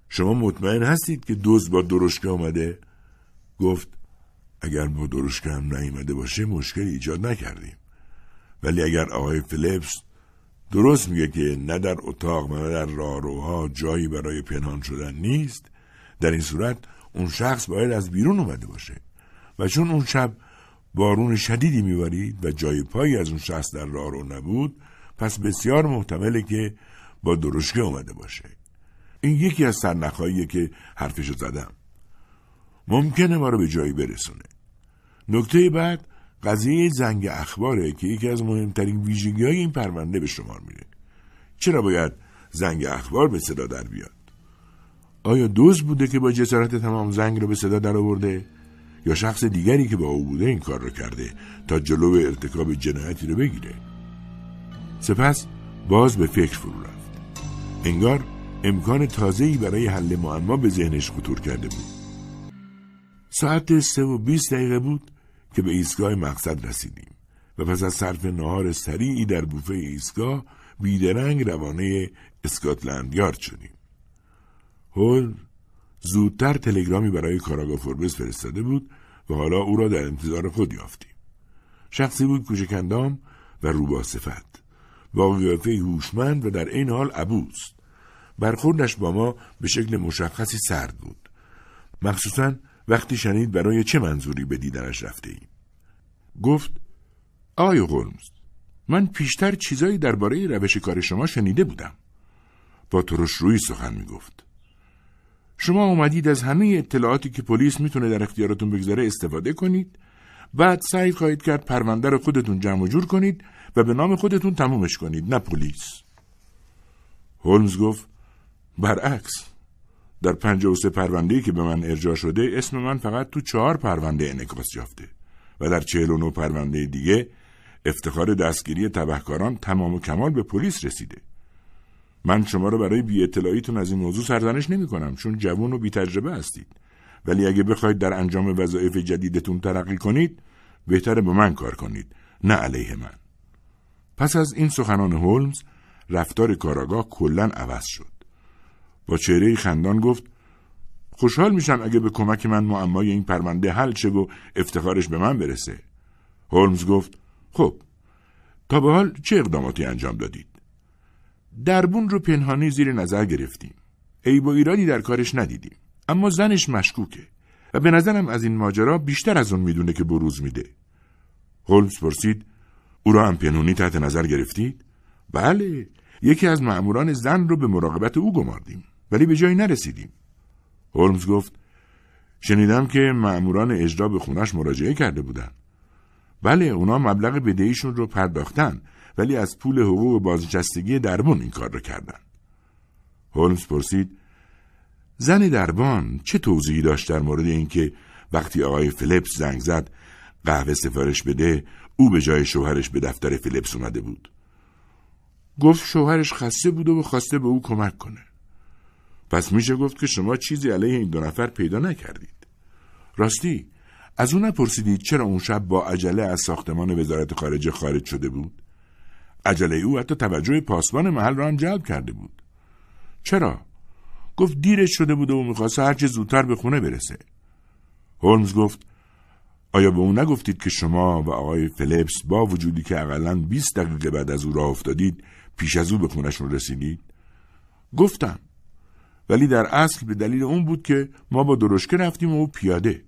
شما مطمئن هستید که دوز با درشکه آمده؟ گفت اگر با درشکه هم نیامده باشه مشکل ایجاد نکردیم. ولی اگر آقای فلیپس درست میگه که نه در اتاق و نه در راهروها جایی برای پنهان شدن نیست در این صورت اون شخص باید از بیرون اومده باشه و چون اون شب بارون شدیدی میبارید و جای پایی از اون شخص در راهرو نبود پس بسیار محتمله که با درشکه اومده باشه. این یکی از سرنخهاییه که حرفشو زدم. ممکنه ما رو به جایی برسونه. نکته بعد قضیه زنگ اخباره که یکی از مهمترین ویژگی های این پرونده به شمار میره. چرا باید زنگ اخبار به صدا در بیاد؟ آیا دوز بوده که با جسارت تمام زنگ رو به صدا در آورده یا شخص دیگری که با او بوده این کار رو کرده تا جلو ارتکاب جنایتی رو بگیره. سپس باز به فکر فرو رفت. انگار امکان تازه‌ای برای حل معما به ذهنش خطور کرده بود. ساعت سه و بیست دقیقه بود که به ایستگاه مقصد رسیدیم و پس از صرف نهار سریعی در بوفه ایستگاه بیدرنگ روانه اسکاتلند یارد شدیم. هول زودتر تلگرامی برای کاراگا فوربس فرستاده بود و حالا او را در انتظار خود یافتیم. شخصی بود کوچکندام و روبا صفت. با قیافه هوشمند و در این حال عبوس. برخوردش با ما به شکل مشخصی سرد بود. مخصوصا وقتی شنید برای چه منظوری به دیدنش رفته ایم. گفت آقای هولمز من پیشتر چیزایی درباره روش کار شما شنیده بودم. با ترش روی سخن می گفت. شما اومدید از همه اطلاعاتی که پلیس می‌تونه در اختیارتون بگذاره استفاده کنید. بعد سعی خواهید کرد پرونده رو خودتون جمع جور کنید و به نام خودتون تمومش کنید نه پلیس. هولمز گفت برعکس. در پنجاه و سه پرونده که به من ارجاع شده اسم من فقط تو چهار پرونده انعکاس یافته و در چهل و نو پرونده دیگه افتخار دستگیری تبهکاران تمام و کمال به پلیس رسیده. من شما رو برای بی اطلاعیتون از این موضوع سرزنش نمی کنم چون جوان و بی تجربه هستید. ولی اگه بخواید در انجام وظایف جدیدتون ترقی کنید بهتره به من کار کنید نه علیه من. پس از این سخنان هولمز رفتار کاراگاه کلا عوض شد. با چهره خندان گفت خوشحال میشم اگه به کمک من معمای این پرونده حل شه و افتخارش به من برسه. هولمز گفت خب تا به حال چه اقداماتی انجام دادید؟ دربون رو پنهانی زیر نظر گرفتیم. عیب و ایرادی در کارش ندیدیم. اما زنش مشکوکه و به نظرم از این ماجرا بیشتر از اون می‌دونه که بروز میده. هولمز پرسید او را هم پنهانی تحت نظر گرفتید؟ بله یکی از مأموران زن رو به مراقبت او گماردیم ولی به جایی نرسیدیم. هولمز گفت شنیدم که مأموران اجرا به خونش مراجعه کرده بودن بله اونا مبلغ بدهیشون رو پرداختن ولی از پول حقوق بازنشستگی دربون این کار را کردن. هولمز پرسید زن دربان چه توضیحی داشت در مورد اینکه وقتی آقای فلیپس زنگ زد قهوه سفارش بده او به جای شوهرش به دفتر فلیپس اومده بود. گفت شوهرش خسته بود و خواسته به او کمک کنه. پس میشه گفت که شما چیزی علیه این دو نفر پیدا نکردید. راستی از اون نپرسیدید چرا اون شب با عجله از ساختمان وزارت خارجه خارج شده بود؟ عجله او حتی توجه پاسبان محل را هم جلب کرده بود. چرا؟ گفت دیرش شده بود و می‌خواست هرچه زودتر به خونه برسه. هولمز گفت آیا به او نگفتید که شما و آقای فلیپس با وجودی که اقلا 20 دقیقه بعد از او راه افتادید پیش از او به خونشون رسیدید؟ گفتم ولی در اصل به دلیل اون بود که ما با درشکه رفتیم و او پیاده.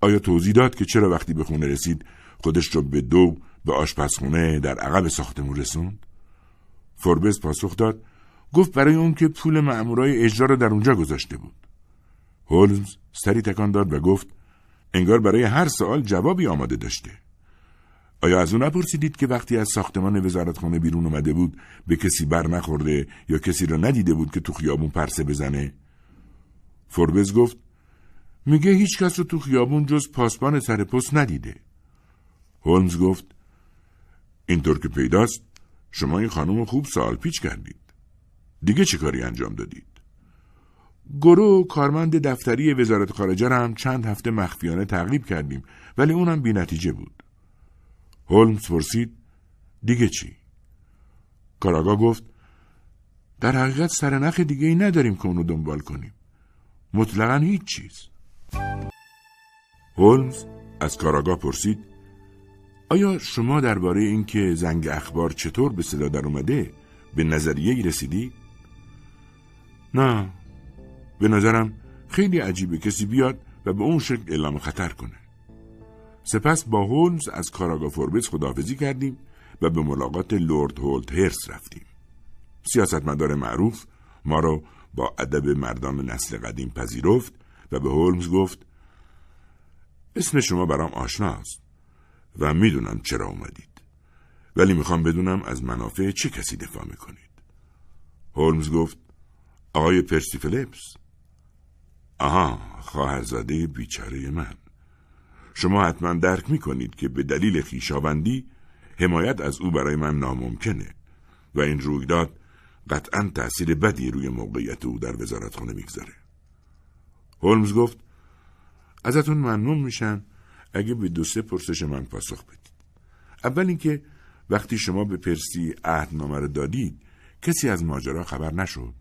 آیا توضیح داد که چرا وقتی به خونه رسید خودش رو به دو به آشپزخونه در عقب ساختمون رسوند؟ فوربس پاسخ داد گفت برای اون که پول مأمورای اجرا رو در اونجا گذاشته بود. هولمز سری تکان داد و گفت انگار برای هر سوال جوابی آماده داشته. آیا از اون نپرسیدید که وقتی از ساختمان وزارتخانه بیرون اومده بود به کسی بر نخورده یا کسی را ندیده بود که تو خیابون پرسه بزنه؟ فوربز گفت میگه هیچ کس رو تو خیابون جز پاسبان سر پست ندیده. هولمز گفت اینطور که پیداست شما این خانم خوب سال پیچ کردید. دیگه چه کاری انجام دادید؟ گرو کارمند دفتری وزارت خارجه را هم چند هفته مخفیانه تعقیب کردیم ولی اونم بی نتیجه بود. هولمز پرسید دیگه چی؟ کاراگا گفت در حقیقت سرنخ دیگه ای نداریم که اونو دنبال کنیم. مطلقا هیچ چیز. هولمز از کاراگا پرسید آیا شما درباره اینکه زنگ اخبار چطور به صدا در اومده به نظریه ای رسیدی؟ نه. به نظرم خیلی عجیبه کسی بیاد و به اون شکل اعلام خطر کنه. سپس با هولمز از کاراگا فوربس خداحافظی کردیم و به ملاقات لورد هولت هرس رفتیم. سیاستمدار معروف ما را با ادب مردان نسل قدیم پذیرفت و به هولمز گفت اسم شما برام آشناست. و می‌دونم چرا اومدید. ولی می‌خوام بدونم از منافع چه کسی دفاع می‌کنید. هولمز گفت آقای پرسی فلیپس آها خواهرزاده بیچاره من. شما حتما درک می‌کنید که به دلیل خیشاوندی حمایت از او برای من ناممکنه و این رویداد قطعا تأثیر بدی روی موقعیت او در وزارتخانه می‌گذاره. هولمز گفت ازتون ممنون میشن اگه به دو سه پرسش من پاسخ بدید. اول اینکه وقتی شما به پرسی عهدنامه رو دادید کسی از ماجرا خبر نشد.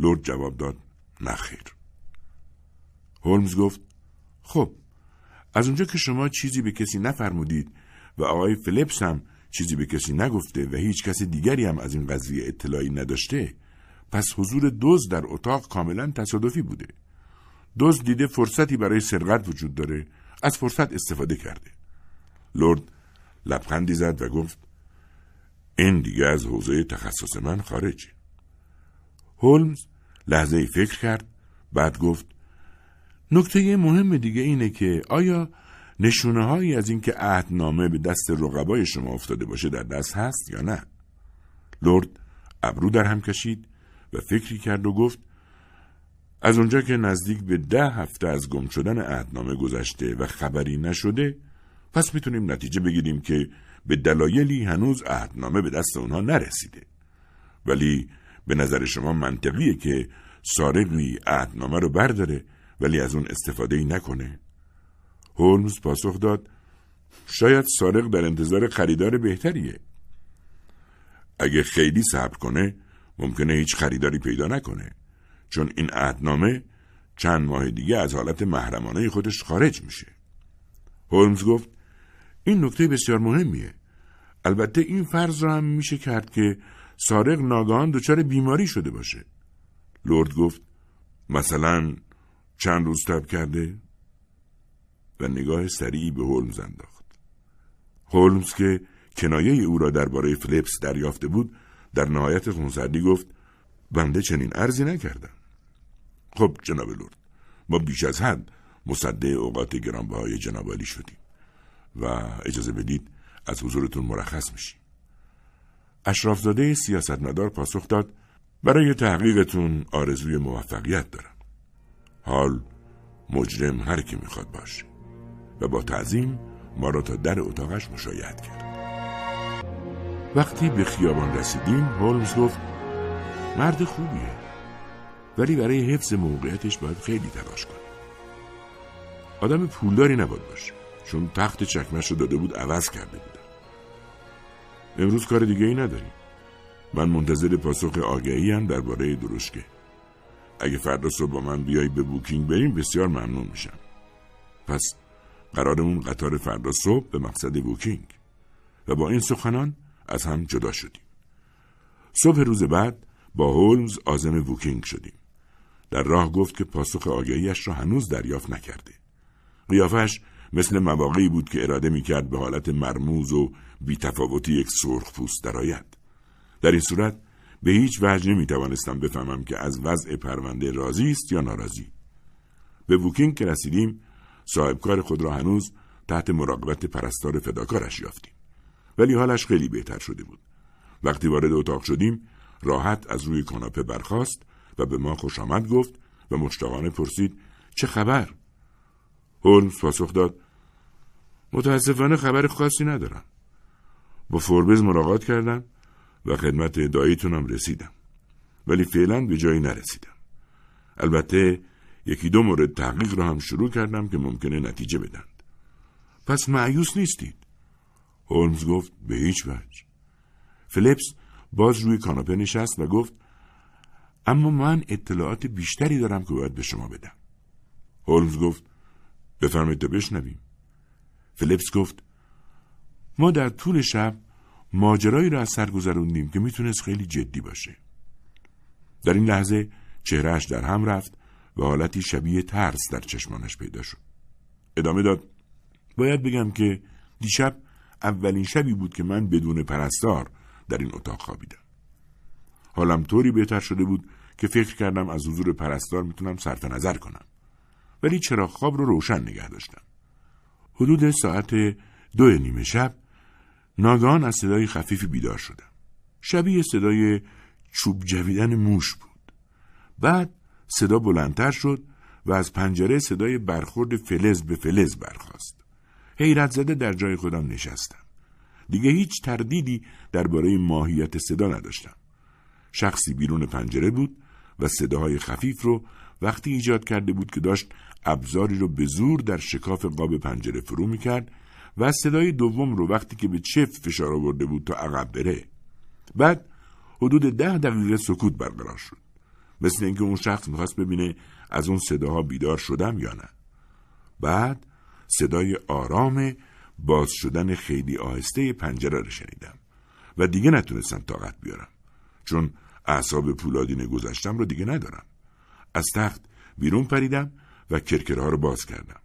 لرد جواب داد نخیر هولمز گفت خب از اونجا که شما چیزی به کسی نفرمودید و آقای فلیپس هم چیزی به کسی نگفته و هیچ کسی دیگری هم از این قضیه اطلاعی نداشته پس حضور دوز در اتاق کاملا تصادفی بوده. دوز دیده فرصتی برای سرقت وجود داره از فرصت استفاده کرده لرد لبخندی زد و گفت این دیگه از حوزه تخصص من خارجه هولمز لحظه فکر کرد بعد گفت نکته مهم دیگه اینه که آیا نشونه هایی از اینکه عهدنامه به دست رقبای شما افتاده باشه در دست هست یا نه؟ لرد ابرو در هم کشید و فکری کرد و گفت از اونجا که نزدیک به ده هفته از گم شدن عهدنامه گذشته و خبری نشده پس می‌تونیم نتیجه بگیریم که به دلایلی هنوز عهدنامه به دست اونها نرسیده. ولی به نظر شما منطقیه که سارقی عهدنامه رو برداره ولی از اون استفاده ای نکنه؟ هولمز پاسخ داد شاید سارق در انتظار خریدار بهتریه. اگه خیلی صبر کنه ممکنه هیچ خریداری پیدا نکنه. چون این عهدنامه چند ماه دیگه از حالت محرمانه خودش خارج میشه. هولمز گفت این نکته بسیار مهمیه. البته این فرض را هم میشه کرد که سارق ناگهان دچار بیماری شده باشه. لرد گفت مثلا چند روز تب کرده؟ و نگاه سریعی به هولمز انداخت. هولمز که کنایه او را درباره فلیپس دریافته بود در نهایت خونسردی گفت بنده چنین ارزی نکردم. خب جناب لرد ما بیش از حد مصده اوقات گرانبهای جناب شدیم و اجازه بدید از حضورتون مرخص میشیم اشرافزاده سیاستمدار پاسخ داد برای تحقیقتون آرزوی موفقیت دارم. حال مجرم هر کی می‌خواد باشه و با تعظیم ما را تا در اتاقش مشایعت کرد. وقتی به خیابان رسیدیم هولمز گفت مرد خوبیه. ولی برای حفظ موقعیتش باید خیلی تلاش کنه آدم پولداری نباید باشه. چون تخت چکمش رو داده بود عوض کرده بودم. امروز کار دیگه ای نداریم. من منتظر پاسخ آگهی هم درباره درشکه. اگه فردا صبح با من بیای به بوکینگ بریم بسیار ممنون میشم. پس قرارمون قطار فردا صبح به مقصد بوکینگ. و با این سخنان از هم جدا شدیم. صبح روز بعد با هولمز آزم بوکینگ شدیم. در راه گفت که پاسخ آگهیش را هنوز دریافت نکرده قیافش مثل مواقعی بود که اراده می‌کرد به حالت مرموز و بیتفاوتی یک سرخ پوست درآید در این صورت به هیچ وجه نمی توانستم بفهمم که از وضع پرونده راضی است یا ناراضی. به ووکینگ که رسیدیم صاحبکار خود را هنوز تحت مراقبت پرستار فداکارش یافتیم. ولی حالش خیلی بهتر شده بود. وقتی وارد اتاق شدیم راحت از روی کاناپه برخاست و به ما خوش آمد گفت و مشتاقانه پرسید چه خبر؟ هولمز پاسخ داد متاسفانه خبر خاصی ندارم. با فوربز ملاقات کردم و خدمت داییتونم رسیدم ولی فعلا به جایی نرسیدم البته یکی دو مورد تحقیق را هم شروع کردم که ممکنه نتیجه بدند پس معیوس نیستید هولمز گفت به هیچ وجه فلیپس باز روی کاناپه نشست و گفت اما من اطلاعات بیشتری دارم که باید به شما بدم. هولمز گفت بفرمایید تا بشنویم. فلیپس گفت ما در طول شب ماجرایی را از سر گذروندیم که می‌تونست خیلی جدی باشه. در این لحظه چهرهش در هم رفت و حالتی شبیه ترس در چشمانش پیدا شد. ادامه داد باید بگم که دیشب اولین شبی بود که من بدون پرستار در این اتاق خوابیدم. حالم طوری بهتر شده بود که فکر کردم از حضور پرستار می‌تونم صرف نظر کنم ولی چرا خواب رو روشن نگه داشتم حدود ساعت دو نیمه شب ناگهان از صدای خفیفی بیدار شدم. شبیه صدای چوب جویدن موش بود. بعد صدا بلندتر شد و از پنجره صدای برخورد فلز به فلز برخاست. حیرت زده در جای خودم نشستم. دیگه هیچ تردیدی درباره ماهیت صدا نداشتم. شخصی بیرون پنجره بود و صداهای خفیف رو وقتی ایجاد کرده بود که داشت ابزاری رو به زور در شکاف قاب پنجره فرو می‌کرد و صدای دوم رو وقتی که به چفت فشار آورده بود تا عقب بره. بعد حدود ده دقیقه سکوت برقرار شد. مثل اینکه اون شخص می‌خواست ببینه از اون صداها بیدار شدم یا نه. بعد صدای آرام باز شدن خیلی آهسته پنجره رو شنیدم و دیگه نتونستم طاقت بیارم. چون اعصاب پولادین گذشتم رو دیگه ندارم. از تخت بیرون پریدم و کرکرها رو باز کردم.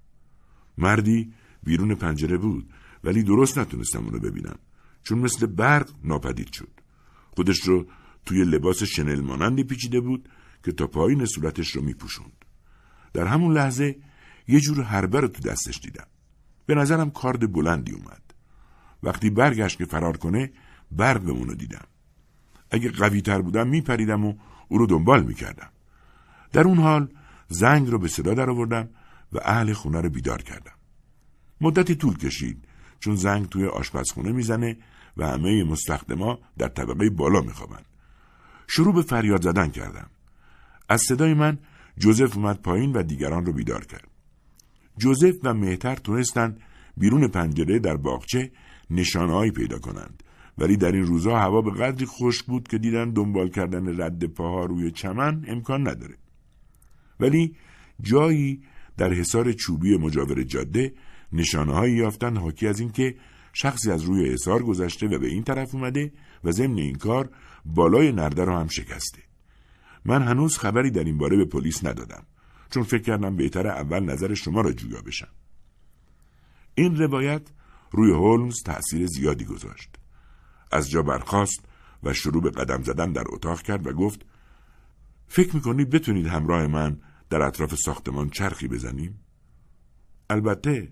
مردی بیرون پنجره بود ولی درست نتونستم اونو ببینم چون مثل برق ناپدید شد. خودش رو توی لباس شنل مانندی پیچیده بود که تا پایین صورتش رو میپوشوند. در همون لحظه یه جور هربه رو تو دستش دیدم. به نظرم کارد بلندی اومد. وقتی برگشت که فرار کنه برق اونو دیدم. اگه قوی تر بودم میپریدم و او رو دنبال می‌کردم. در اون حال زنگ رو به صدا در آوردم و اهل خونه رو بیدار کردم. مدتی طول کشید چون زنگ توی آشپزخونه می‌زنه و همه مستخدما در طبقه بالا میخوابن شروع به فریاد زدن کردم. از صدای من جوزف اومد پایین و دیگران رو بیدار کرد. جوزف و مهتر تونستند بیرون پنجره در باغچه نشانههایی پیدا کنند. ولی در این روزها هوا به قدری خشک بود که دیدن دنبال کردن رد پاها روی چمن امکان نداره. ولی جایی در حصار چوبی مجاور جاده نشانههایی یافتن حاکی از اینکه شخصی از روی حصار گذشته و به این طرف اومده و ضمن این کار بالای نرده را هم شکسته. من هنوز خبری در این باره به پلیس ندادم چون فکر کردم بهتر اول نظر شما را جویا بشم. این روایت روی هولمز تأثیر زیادی گذاشت. از جا برخاست و شروع به قدم زدن در اتاق کرد و گفت فکر می‌کنید بتونید همراه من در اطراف ساختمان چرخی بزنیم؟ البته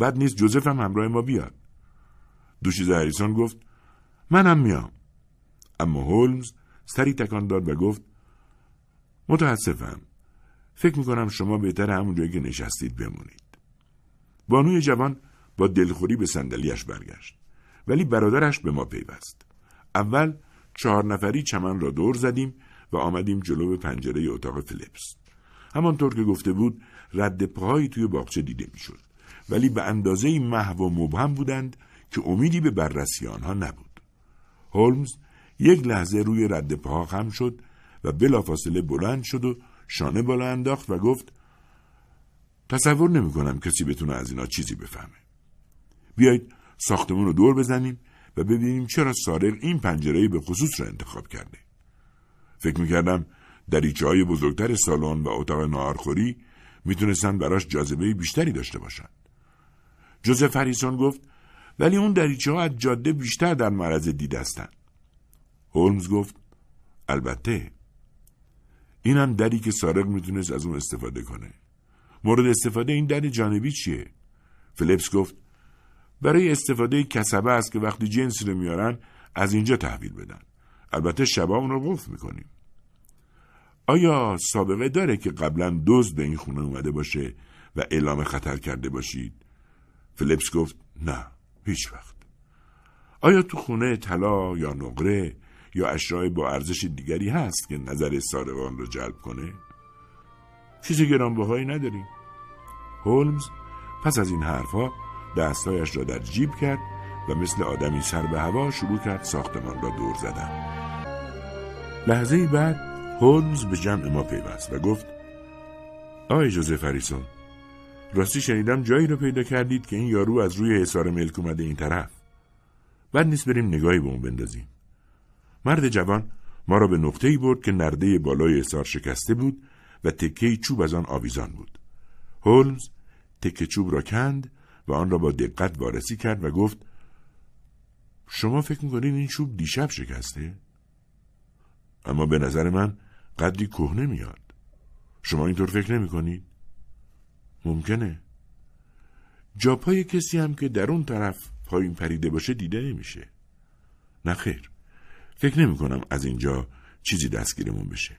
بد نیست جوزف هم همراه ما بیاد. دوشیز هریسون گفت منم میام. اما هولمز سری تکان داد و گفت متاسفم فکر می‌کنم شما بهتر همون جایی که نشستید بمونید. بانوی جوان با دلخوری به صندلیاش برگشت. ولی برادرش به ما پیوست. اول چهار نفری چمن را دور زدیم و آمدیم جلو پنجره اتاق فلیپس همانطور که گفته بود رد پاهایی توی باغچه دیده می‌شد. ولی به اندازه محو و مبهم بودند که امیدی به بررسی آنها نبود. هولمز یک لحظه روی رد پاها خم شد و بلافاصله بلند شد و شانه بالا انداخت و گفت تصور نمی کنم کسی بتونه از اینا چیزی بفهمه. بیایید ساختمون رو دور بزنیم و ببینیم چرا سارق این پنجره به خصوص را انتخاب کرده فکر می‌کردم دریچه های بزرگتر سالن و اتاق نهارخوری می‌تونستن براش جاذبه بیشتری داشته باشند. جوزف هریسون گفت ولی اون دریچه ها از جاده بیشتر در معرض دید هستند. هولمز گفت البته اینم دری که سارق می‌تونست از اون استفاده کنه. مورد استفاده این در جانبی چیه؟ فلیپس گفت برای استفاده کسبه است که وقتی جنسی رو میارن از اینجا تحویل بدن. البته شبا اون رو قفل می‌کنیم. آیا سابقه داره که قبلا دزد به این خونه اومده باشه و اعلام خطر کرده باشید؟ فلیپس گفت نه هیچ وقت. آیا تو خونه طلا یا نقره یا اشیاء با ارزش دیگری هست که نظر سارقان رو جلب کنه؟ چیز گرانبهایی نداریم. هولمز پس از این حرفها دستهایش را در جیب کرد و مثل آدمی سر به هوا شروع کرد ساختمان را دور زدن. لحظه بعد هولمز به جمع ما پیوست و گفت آقای جوزف هریسون راستی شنیدم جایی رو پیدا کردید که این یارو از روی حصار ملک اومده این طرف. بعد نیست بریم نگاهی به اون بندازیم. مرد جوان ما را به نقطه ای برد که نرده بالای حصار شکسته بود و تکه چوب از آن آویزان بود. هولمز تکه چوب را کند و آن را با دقت وارسی کرد و گفت شما فکر می‌کنید این چوب دیشب شکسته؟ اما به نظر من قدری کهنه میاد. شما اینطور فکر نمی کنید؟ ممکنه. جاپای کسی هم که در اون طرف پایین پریده باشه دیده نمیشه. نه خیر. فکر نمی کنم از اینجا چیزی دستگیرمون بشه.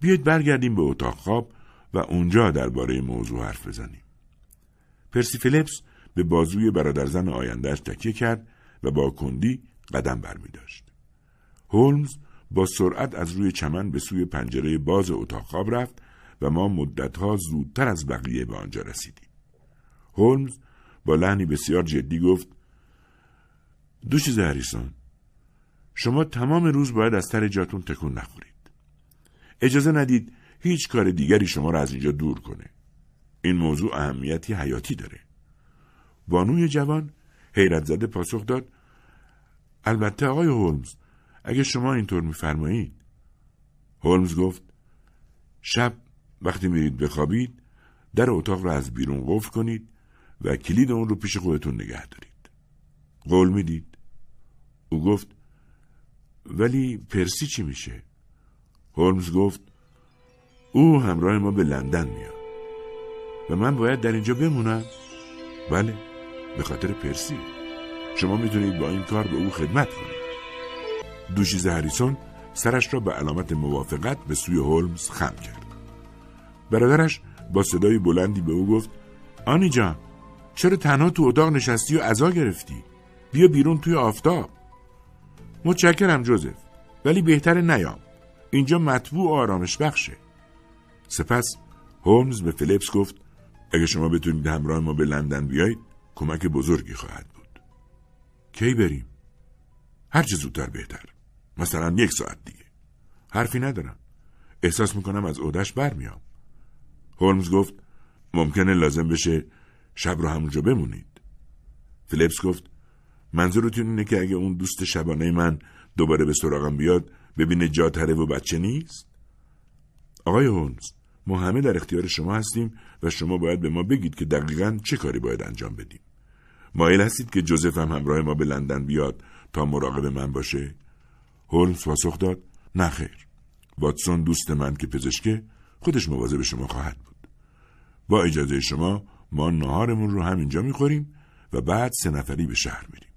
بیاید برگردیم به اتاق خواب و اونجا درباره موضوع حرف بزنیم. پرسی فیلیپس به بازوی برادرزن آیندهش تکیه کرد و با کندی قدم برمی داشت. هولمز با سرعت از روی چمن به سوی پنجره باز اتاق خواب رفت و ما مدتها زودتر از بقیه به آنجا رسیدیم. هولمز با لحنی بسیار جدی گفت دو چیز شما تمام روز باید از تر جاتون تکون نخورید. اجازه ندید هیچ کار دیگری شما را از اینجا دور کنه. این موضوع اهمیتی حیاتی داره. بانوی جوان حیرت زده پاسخ داد البته آقای هولمز اگه شما اینطور میفرمایید. هولمز گفت شب وقتی میرید بخوابید در اتاق را از بیرون قفل کنید و کلید اون رو پیش خودتون نگه دارید. قول می‌دید. او گفت ولی پرسی چی میشه؟ هولمز گفت او همراه ما به لندن میاد. و من باید در اینجا بمونم. بله به خاطر پرسی. شما می‌تونید با این کار به او خدمت کنید. دوشیز هریسون سرش را به علامت موافقت به سوی هولمز خم کرد. برادرش با صدای بلندی به او گفت آنی جان چرا تنها تو اتاق نشستی و عزا گرفتی؟ بیا بیرون توی آفتاب. متشکرم جوزف ولی بهتر نیام. اینجا مطبوع آرامش بخشه. سپس هولمز به فلیپس گفت اگه شما بتونید همراه ما به لندن بیایید کمک بزرگی خواهد بود. کی بریم؟ هر چه زودتر بهتر. مثلا یک ساعت دیگه. حرفی ندارم. احساس می‌کنم از اودش برمیام. هولمز گفت ممکنه لازم بشه شب رو همونجا بمونید. فلیپس گفت منظورتون اینه که اگه اون دوست شبانه من دوباره به سراغم بیاد ببینه جا تره و بچه نیست؟ آقای هولمز ما همه در اختیار شما هستیم و شما باید به ما بگید که دقیقا چه کاری باید انجام بدیم. مایل هستید که جوزف هم همراه ما به لندن بیاد تا مراقب من باشه؟ هولمز پاسخ داد نه خیر. واتسون دوست من که پزشکه خودش مواظب شما خواهد بود. با اجازه شما ما نهارمون رو همینجا می‌خوریم و بعد سه نفری به شهر میریم.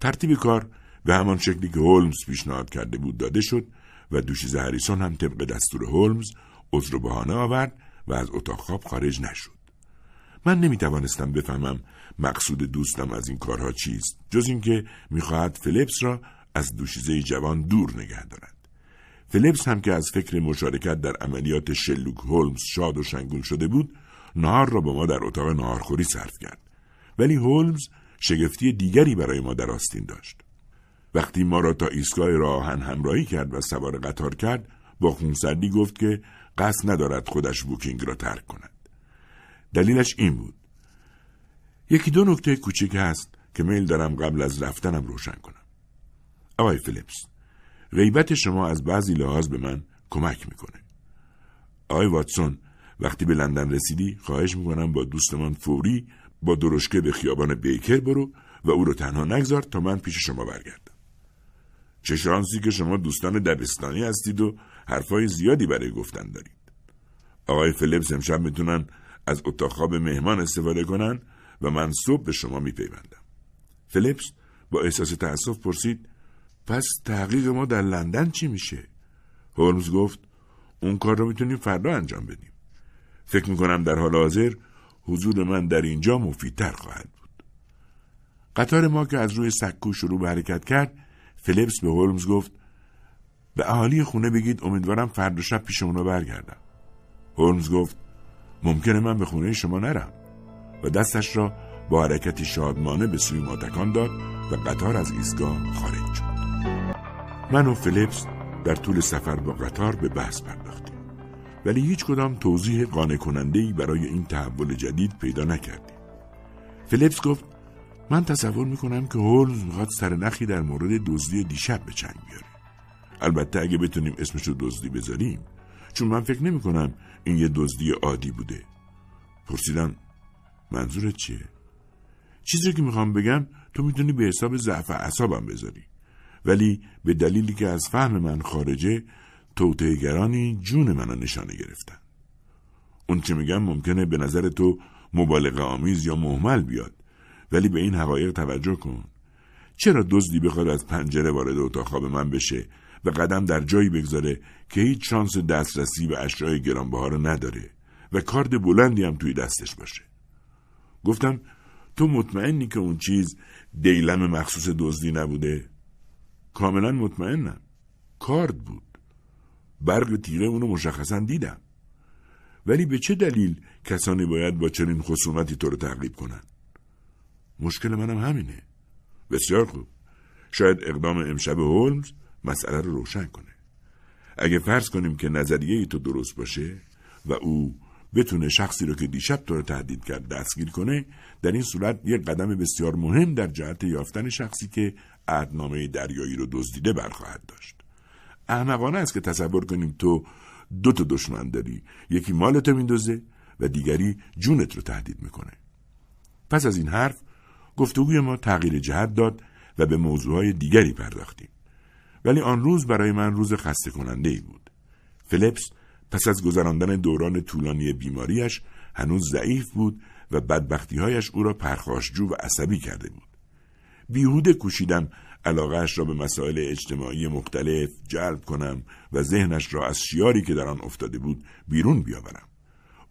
ترتیب کار به همان شکلی که هولمز پیشنهاد کرده بود داده شد و دوشیز هریسون هم طبق دستور هولمز عذر و بهانه آورد و از اتاق خواب خارج نشد. من نمی توانستم بفهمم مقصود دوستم از این کارها چیست جز اینکه می‌خواهد فلیپس را از دوشیزه جوان دور نگه دارد. فلیپس هم که از فکر مشارکت در عملیات شلوک هولمز شاد و شنگول شده بود نهار را با ما در اتاق نهارخوری صرف کرد. ولی هولمز شگفتی دیگری برای ما در آستین داشت. وقتی ما را تا ایستگاه راهن همراهی کرد و سوار قطار کرد با خونسردی گفت که قصد ندارد خودش بوکینگ را ترک کند. دلیلش این بود. یکی دو نکته کوچک هست که میل دارم قبل از رفتنم روشن کنم. آقای فلیپس غیبت شما از بعضی لحاظ به من کمک می‌کنه. آقای واتسون وقتی به لندن رسیدی خواهش می‌کنم با دوستمان فوری با درشکه به خیابان بیکر برو و او رو تنها نگذار تا من پیش شما برگردم. چه شانسی که شما دوستان دبستانی هستید و حرفای زیادی برای گفتن دارید. آقای فلیپس امشب می‌تونن از اتاق خواب مهمان استفاده کنن و من صبح به شما میپیوندم. فلیپس با احساس تأسف پرسید پس تحقیق ما در لندن چی میشه؟ هولمز گفت اون کار رو می‌تونیم فردا انجام بدیم. فکر می‌کنم در حال حاضر حضور من در اینجا مفیدتر خواهد بود. قطار ما که از روی سکو شروع به حرکت کرد فلیپس به هولمز گفت به اهالی خونه بگید امیدوارم فردا شب پیش اونا برگردم. هولمز گفت ممکنه من به خونه شما نرم. و دستش را با حرکتی شادمانه به سوی ما تکان داد و قطار از ایستگاه خارج شد. من و فلیپس در طول سفر با قطار به بحث پرداختیم. ولی هیچ کدام توضیح قانع کننده برای این تحول جدید پیدا نکردیم. فلیپس گفت من تصور می‌کنم که هولمز می‌خواد سرنخی در مورد دزدی دیشب به چنگ بیاره. البته اگه بتونیم اسمشو دزدی بذاریم چون من فکر نمی کنم این یه دزدی عادی بوده. پرسیدم منظورت چیه؟ چیزی که می‌خوام بگم تو می‌تونی به حساب ضعف اعصابم بذاری. ولی به دلیلی که از فهم من خارجه توتهگرانی جون منو نشانه گرفتن. اون چه میگم ممکنه به نظر تو مبالغه آمیز یا محمل بیاد. ولی به این حقایق توجه کن. چرا دزدی بخواد از پنجره وارد اتاق خواب من بشه؟ و قدم در جایی بگذاره که هیچ شانس دسترسی به اشیای گرانبها رو نداره و کارد بلندی هم توی دستش باشه. گفتم تو مطمئنی که اون چیز دیلم مخصوص دزدی نبوده؟ کاملا مطمئنم. کارد بود. برق تیغه اونو مشخصا دیدم. ولی به چه دلیل کسانی باید با چنین خصومتی تو رو تعقیب کنن؟ مشکل منم همینه. بسیار خوب. شاید اقدام امشب هولمز مسئله رو روشن کنه. اگه فرض کنیم که نظریه ای تو درست باشه و او بتونه شخصی رو که دیشب تو رو تهدید کرد دستگیر کنه در این صورت یک قدم بسیار مهم در جهت یافتن شخصی که عهدنامه دریایی رو دزدیده برخواهد داشت. احمقانه است که تصور کنیم تو دو تا دشمن داری. یکی مالتو میندازه و دیگری جونت رو تهدید می‌کنه. پس از این حرف گفتگوی ما تغییر جهت داد و به موضوعهای دیگری پرداختیم. ولی آن روز برای من روز خسته کننده ای بود. فلیپس پس از گذراندن دوران طولانی بیماریش هنوز ضعیف بود و بدبختیهایش او را پرخاشجو و عصبی کرده بود. بیهوده کوشیدم علاقهش را به مسائل اجتماعی مختلف جلب کنم و ذهنش را از شیاری که در آن افتاده بود بیرون بیاورم.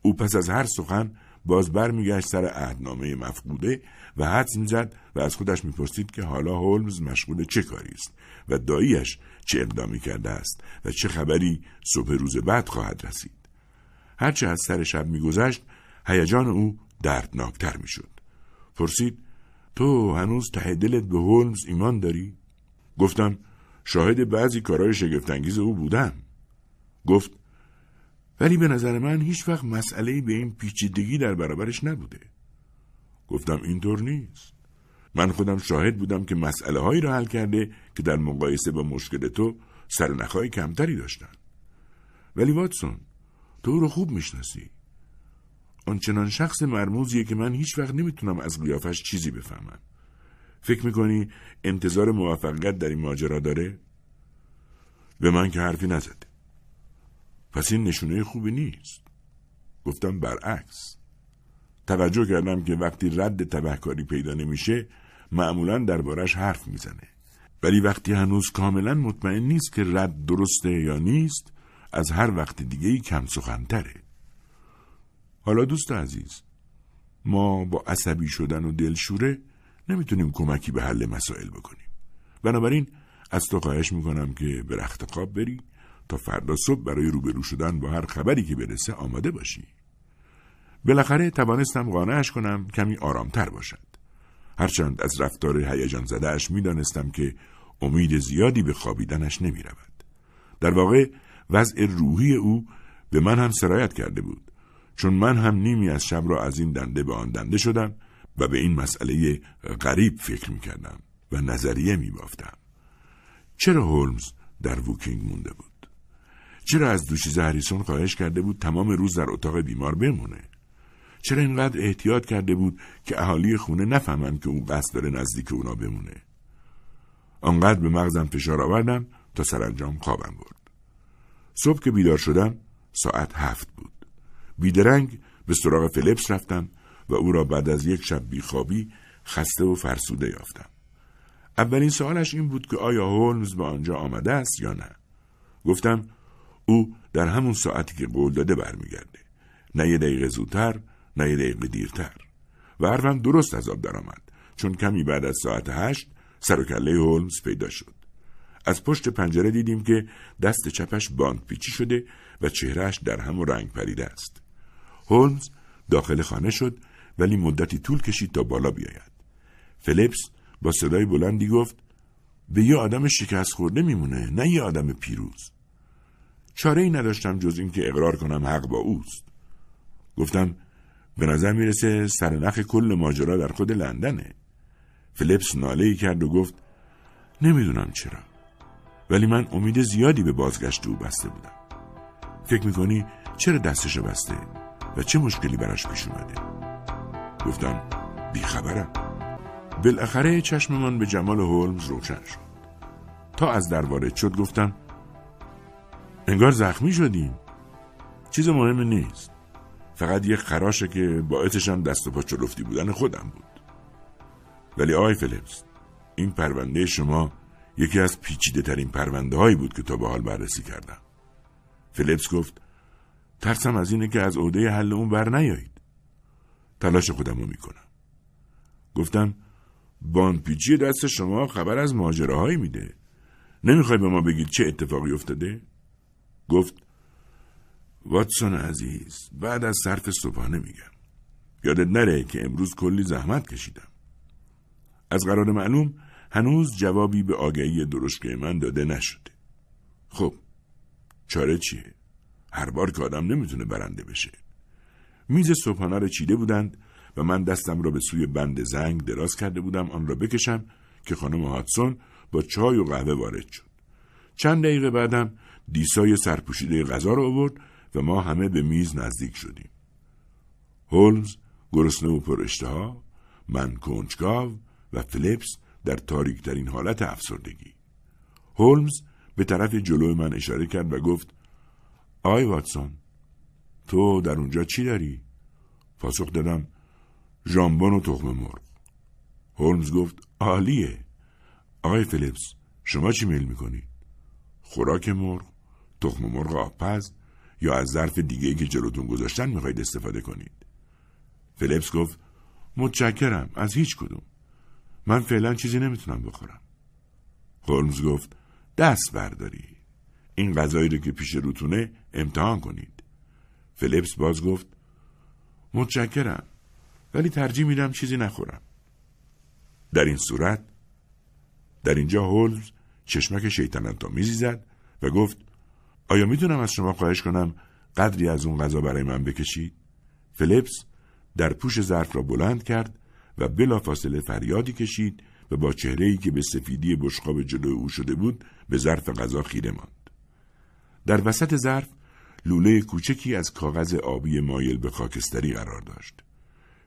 او پس از هر سخن باز برمیگشت سر عهدنامه مفقوده و حدس می‌زد و از خودش می‌پرسید که حالا هولمز مشغول چه کاری است و داییش چه اقدامی کرده است و چه خبری صبح روز بعد خواهد رسید. هرچه از سر شب میگذشت هیجان او دردناکتر می‌شد. پرسید تو هنوز ته دلت به هولمز ایمان داری؟ گفتم شاهد بعضی کارهای شگفتانگیز او بودم. گفت ولی به نظر من هیچ وقت مسئله به این پیچیدگی در برابرش نبوده. گفتم اینطور نیست. من خودم شاهد بودم که مسئله هایی را حل کرده که در مقایسه با مشکل تو سرنخهای کمتری داشتن. ولی واتسون تو رو خوب می‌شناسی. آنچنان شخص مرموزیه که من هیچ وقت نمی‌تونم از قیافش چیزی بفهمم. فکر می‌کنی انتظار موفقیت در این ماجرا داره؟ به من که حرفی نزده. پس این نشونه خوبی نیست. گفتم برعکس. توجه کردم که وقتی رد تبهکاری پیدا نمیشه معمولا دربارش حرف می‌زنه. ولی وقتی هنوز کاملا مطمئن نیست که رد درسته یا نیست از هر وقت دیگه ای کم سخنتره. حالا دوست عزیز ما با عصبی شدن و دلشوره نمی‌تونیم کمکی به حل مسائل بکنیم. بنابراین از تو خواهش می‌کنم که به رخت خواب بری. تا فردا صبح برای روبرو شدن با هر خبری که برسه آماده باشی بالاخره توانستم قانعش کنم کمی آرامتر باشد هرچند از رفتار هیجان زدهش می‌دانستم که امید زیادی به خوابیدنش نمی رود. در واقع وضع روحی او به من هم سرایت کرده بود چون من هم نیمی از شب را از این دنده به آن دنده شدم و به این مسئله غریب فکر می کردم و نظریه می بافتم. چرا هولمز در ووکینگ مونده بود؟ چرا از دوشیزه هریسون خواهش کرده بود تمام روز در اتاق بیمار بمونه؟ چرا اینقدر احتیاط کرده بود که اهالی خونه نفهمند که او قصد داره نزدیک اونا بمونه؟ آنقدر به مغزم فشار آوردم تا سرانجام خوابم برد. صبح که بیدار شدم ساعت هفت بود. بیدرنگ به سراغ فلیپس رفتم و او را بعد از یک شب بیخوابی خسته و فرسوده یافتم. اولین سوالش این بود که آیا هولمز به آنجا آمده است یا نه. گفتم او در همون ساعتی که قول داده برمیگرده. نه یه دقیقه زودتر نه یه دقیقه دیرتر. و حرفم درست از آب درآمد چون کمی بعد از ساعت هشت سر و کله هولمز پیدا شد. از پشت پنجره دیدیم که دست چپش باند پیچی شده و چهرهش در هم و رنگ پریده است. هولمز داخل خانه شد ولی مدتی طول کشید تا بالا بیاید. فلیپس با صدای بلندی گفت به یه آدم شکست خورده میمونه نه یه آدم پیروز. چاره ای نداشتم جز اینکه اقرار کنم حق با اوست. گفتم به نظر می‌رسه سرنخ کل ماجرا در خود لندنه. فلیپس ناله ای کرد و گفت نمی‌دونم چرا. ولی من امید زیادی به بازگشت او بسته بودم. فکر می‌کنی چرا دستشو بسته و چه مشکلی براش پیش اومده؟ گفتم بیخبرم. بالاخره چشممان به جمال هولمز روشن شد. تا از در وارد شد گفتم انگار زخمی شدیم. چیز مهمی نیست. فقط یه خراشه که باعثشان دست و پا چلفتی بودن خودم بود. ولی آی فلیپس این پرونده شما یکی از پیچیده ترین پرونده هایی بود که تا به حال بررسی کردم. فلیپس گفت ترسم از اینه که از عهده حل اون بر نیایید. تلاش خودم رو می‌کنم. گفتم پیچی دست شما خبر از ماجراهایی میده. نمی‌خوای به ما بگید چه اتفاقی افتاده؟ گفت واتسون عزیز بعد از صرف صبحانه میگم. یادت نره که امروز کلی زحمت کشیدم. از قرار معلوم هنوز جوابی به آگهی درشکه من داده نشده. خب چاره چیه؟ هر بار که آدم نمی‌تونه برنده بشه. میز صبحانه را چیده بودند و من دستم را به سوی بند زنگ دراز کرده بودم آن را بکشم که خانم هاتسون با چای و قهوه وارد شد. چند دقیقه بعدم دیسای سرپوشیده غذا را آورد و ما همه به میز نزدیک شدیم. هولمز گرسنه و پر اشتها، من کنجکاو و فلیپس در تاریکترین حالت افسردگی. هولمز به طرف جلو من اشاره کرد و گفت آی واتسون تو در اونجا چی داری؟ پاسخ دادم ژامبون و تخم مرغ. هولمز گفت عالیه. آقای فلیپس شما چی میل می‌کنید؟ خوراک مرغ، تخم مرغ آبپز یا از ظرف دیگه که جلوتون گذاشتن می‌خواید استفاده کنید؟ فلیپس گفت متشکرم از هیچ کدوم. من فعلا چیزی نمی‌تونم بخورم. هولمز گفت دست برداری. این غذایی رو که پیش روتونه امتحان کنید. فلیپس باز گفت متشکرم ولی ترجیح میدم چیزی نخورم. در این صورت در اینجا هولمز چشمک شیطنت میزی زد و گفت آیا می‌تونم از شما خواهش کنم قدری از اون غذا برای من بکشید؟ فلیپس در پوش ظرف را بلند کرد و بلافاصله فریادی کشید و با چهره‌ای که به سفیدی بشقاب جلو او شده بود به ظرف غذا خیره ماند. در وسط ظرف لوله کوچکی از کاغذ آبی مایل به خاکستری قرار داشت.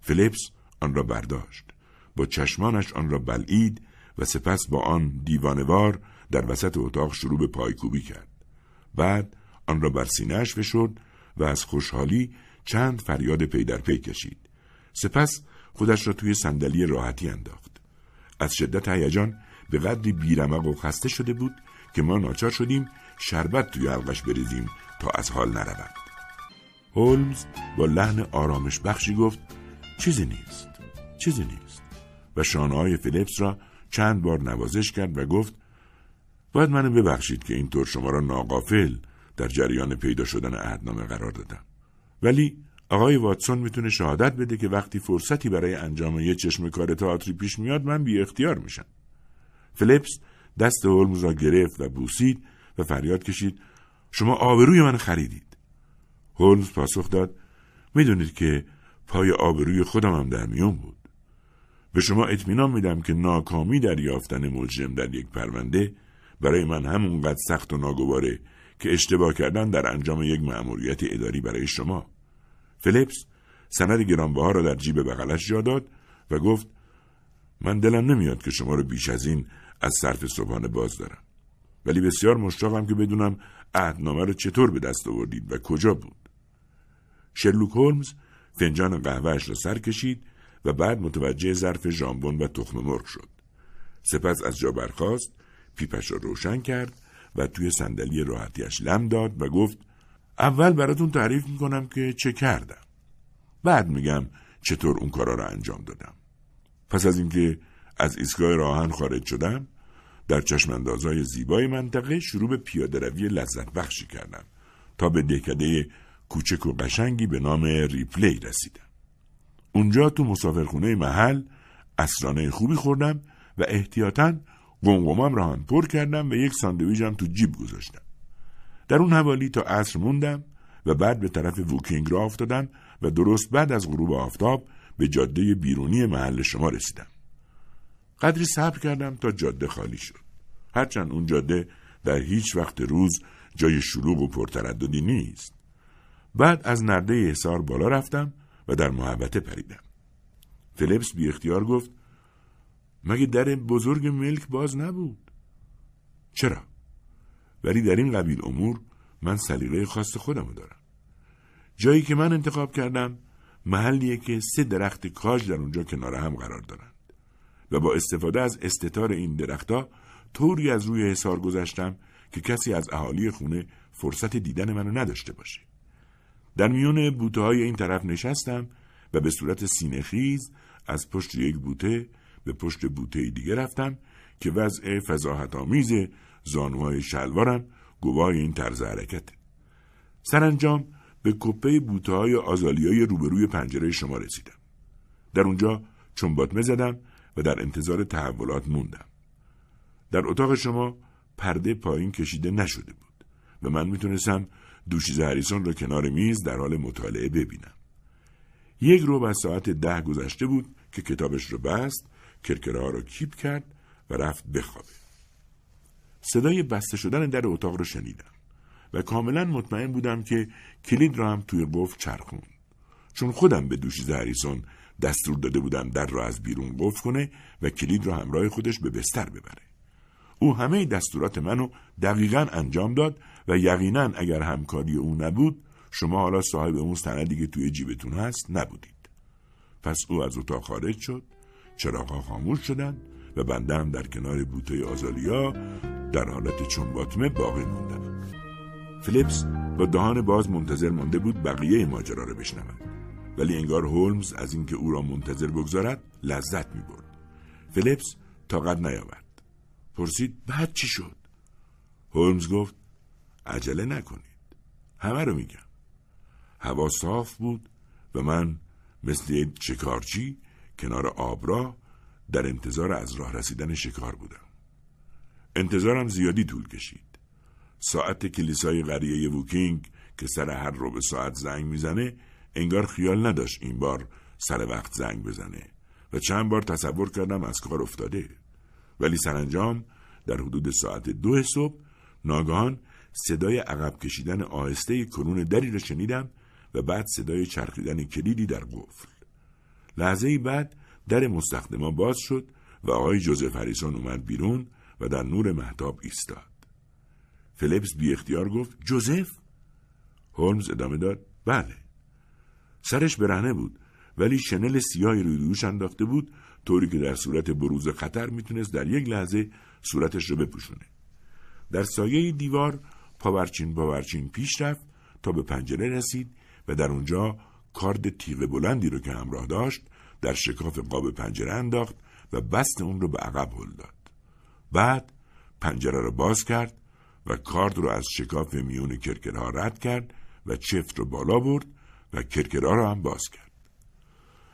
فلیپس آن را برداشت. با چشمانش آن را بلعید و سپس با آن دیوانوار در وسط اتاق شروع به پایکوبی کرد. بعد آن را بر سینهاش فشرد و از خوشحالی چند فریاد پی در پی کشید. سپس خودش را توی صندلی راحتی انداخت. از شدت هیجان به قدری بیرمق و خسته شده بود که ما ناچار شدیم شربت توی حلقش بریزیم تا از حال نرود. هولمز با لحن آرامش بخشی گفت چیزی نیست. چیزی نیست. و شانه های فلیپس را چند بار نوازش کرد و گفت باید منو ببخشید که اینطور شما را ناقافل در جریان پیدا شدن عهدنامه قرار دادم. ولی آقای واتسون می‌تونه شهادت بده که وقتی فرصتی برای انجام یه چشم کار تئاتری پیش میاد من بی اختیار میشم. فلیپس دست هولمز را گرفت و بوسید و فریاد کشید شما آبروی من خریدید. هولمز پاسخ داد می‌دونید که پای آبروی خودم هم در میون بود. به شما اطمینان میدم که ناکامی در یافتن مجرم در یک پرونده برای من همونقدر سخت و ناگواره که اشتباه کردن در انجام یک مأموریت اداری برای شما. فلیپس سند گرانبها را در جیب بغلش جا داد و گفت من دلم نمیاد که شما رو بیش از این از صرف صبحانه باز دارم. ولی بسیار مشتاقم که بدونم عهدنامه رو چطور به دست آوردید و کجا بود. شرلوک هولمز فنجان قهوهش را سر کشید و بعد متوجه ظرف ژامبون و تخم مرغ شد. سپس از جا برخاست، پیپش را روشن کرد و توی صندلی راحتیش لم داد و گفت اول براتون تعریف می‌کنم که چه کردم. بعد میگم چطور اون کارا را انجام دادم. پس از اینکه از ایستگاه راهن خارج شدم در چشماندازهای زیبای منطقه شروع به پیاده روی لذت بخشی کردم تا به دهکده کوچک و قشنگی به نام ریپلی رسیدم. اونجا تو مسافرخونه محل عصرانه خوبی خوردم و احتیاطاً قمقمه‌م را هم پر کردم و یک ساندویجم تو جیب گذاشتم. در اون حوالی تا عصر موندم و بعد به طرف ووکینگ راه افتادم و درست بعد از غروب آفتاب به جاده بیرونی محل شما رسیدم. قدری صبر کردم تا جاده خالی شد. هرچند اون جاده در هیچ وقت روز جای شلوغ و پرترددی نیست. بعد از نرده حصار بالا رفتم و در محبته پریدم. فلیپس بی اختیار گفت مگه در بزرگ ملک باز نبود؟ چرا؟ ولی در این قبیل امور من سلیقه خاص خودمو دارم. جایی که من انتخاب کردم محلیه که سه درخت کاج در اونجا کنار هم قرار دارند و با استفاده از استتار این درختها طوری از روی حصار گذشتم که کسی از اهالی خونه فرصت دیدن منو نداشته باشه. در میون بوته های این طرف نشستم و به صورت سینه خیز از پشت یک بوته به پشت بوته دیگه رفتم که وضع فضاحت آمیز زانوهای شلوارم گواه این طرز حرکت. سرانجام به کپه بوته های آزالی های روبروی پنجره شما رسیدم. در اونجا چنباتمه زدم و در انتظار تحولات موندم. در اتاق شما پرده پایین کشیده نشده بود و من می‌تونستم دوشیز هریسون را کنار میز در حال مطالعه ببینم. یک رو از ساعت ده گذشته بود که کتابش رو بست، کرکره ها رو کیپ کرد و رفت بخوابه. صدای بسته شدن در اتاق رو شنیدم و کاملا مطمئن بودم که کلید را هم توی قفل چرخون. چون خودم به دوشیز هریسون دستور داده بودم در را از بیرون قفل کنه و کلید را همراه خودش به بستر ببره. او همه دستورات منو دقیقا انجام داد و یقینا اگر همکاری او نبود شما حالا صاحب اون سندی که توی جیبتون هست نبودید. پس او از اتاق خارج شد، چراغها خاموش شدند و بنده هم در کنار بوته آزالیا در حالت چنباتمه باقی موندم. فلیپس با دهان باز منتظر مانده بود بقیه ماجرا را بشنود. ولی انگار هولمز از اینکه او را منتظر بگذارد لذت می برد. فلیپس طاقت نیاورد. پرسید بعد چی شد؟ هولمز گفت عجله نکنید. همه رو میگم. هوا صاف بود و من مثل یک شکارچی کنار آبراه در انتظار از راه رسیدن شکار بودم. انتظارم زیادی طول کشید. ساعت کلیسای قریه ووکینگ که سر هر رو به ساعت زنگ می‌زنه انگار خیال نداشت این بار سر وقت زنگ بزنه و چند بار تصور کردم از کار افتاده ولی سرانجام در حدود ساعت دو صبح ناگهان صدای عقب کشیدن آهسته کرون دری را شنیدم و بعد صدای چرخیدن کلیدی در قفل لحظه بعد در مستخدما باز شد و آقای جوزف هریسون اومد بیرون و در نور محتاب ایستاد. فلیپس بی اختیار گفت جوزف؟ هولمز ادامه داد بله. سرش برهنه بود ولی شنل سیاهی روی روش انداخته بود طوری که در صورت بروز خطر می‌تونست در یک لحظه صورتش رو بپوشونه. در سایه دیوار پاورچین پاورچین پیش رفت تا به پنجره رسید و در اونجا کارد تیغ بلندی رو که همراه داشت در شکاف قاب پنجره انداخت و بست اون رو به عقب هل داد. بعد پنجره رو باز کرد و کارد رو از شکاف میون کرکرها رد کرد و چفت رو بالا برد و کرکرها رو هم باز کرد.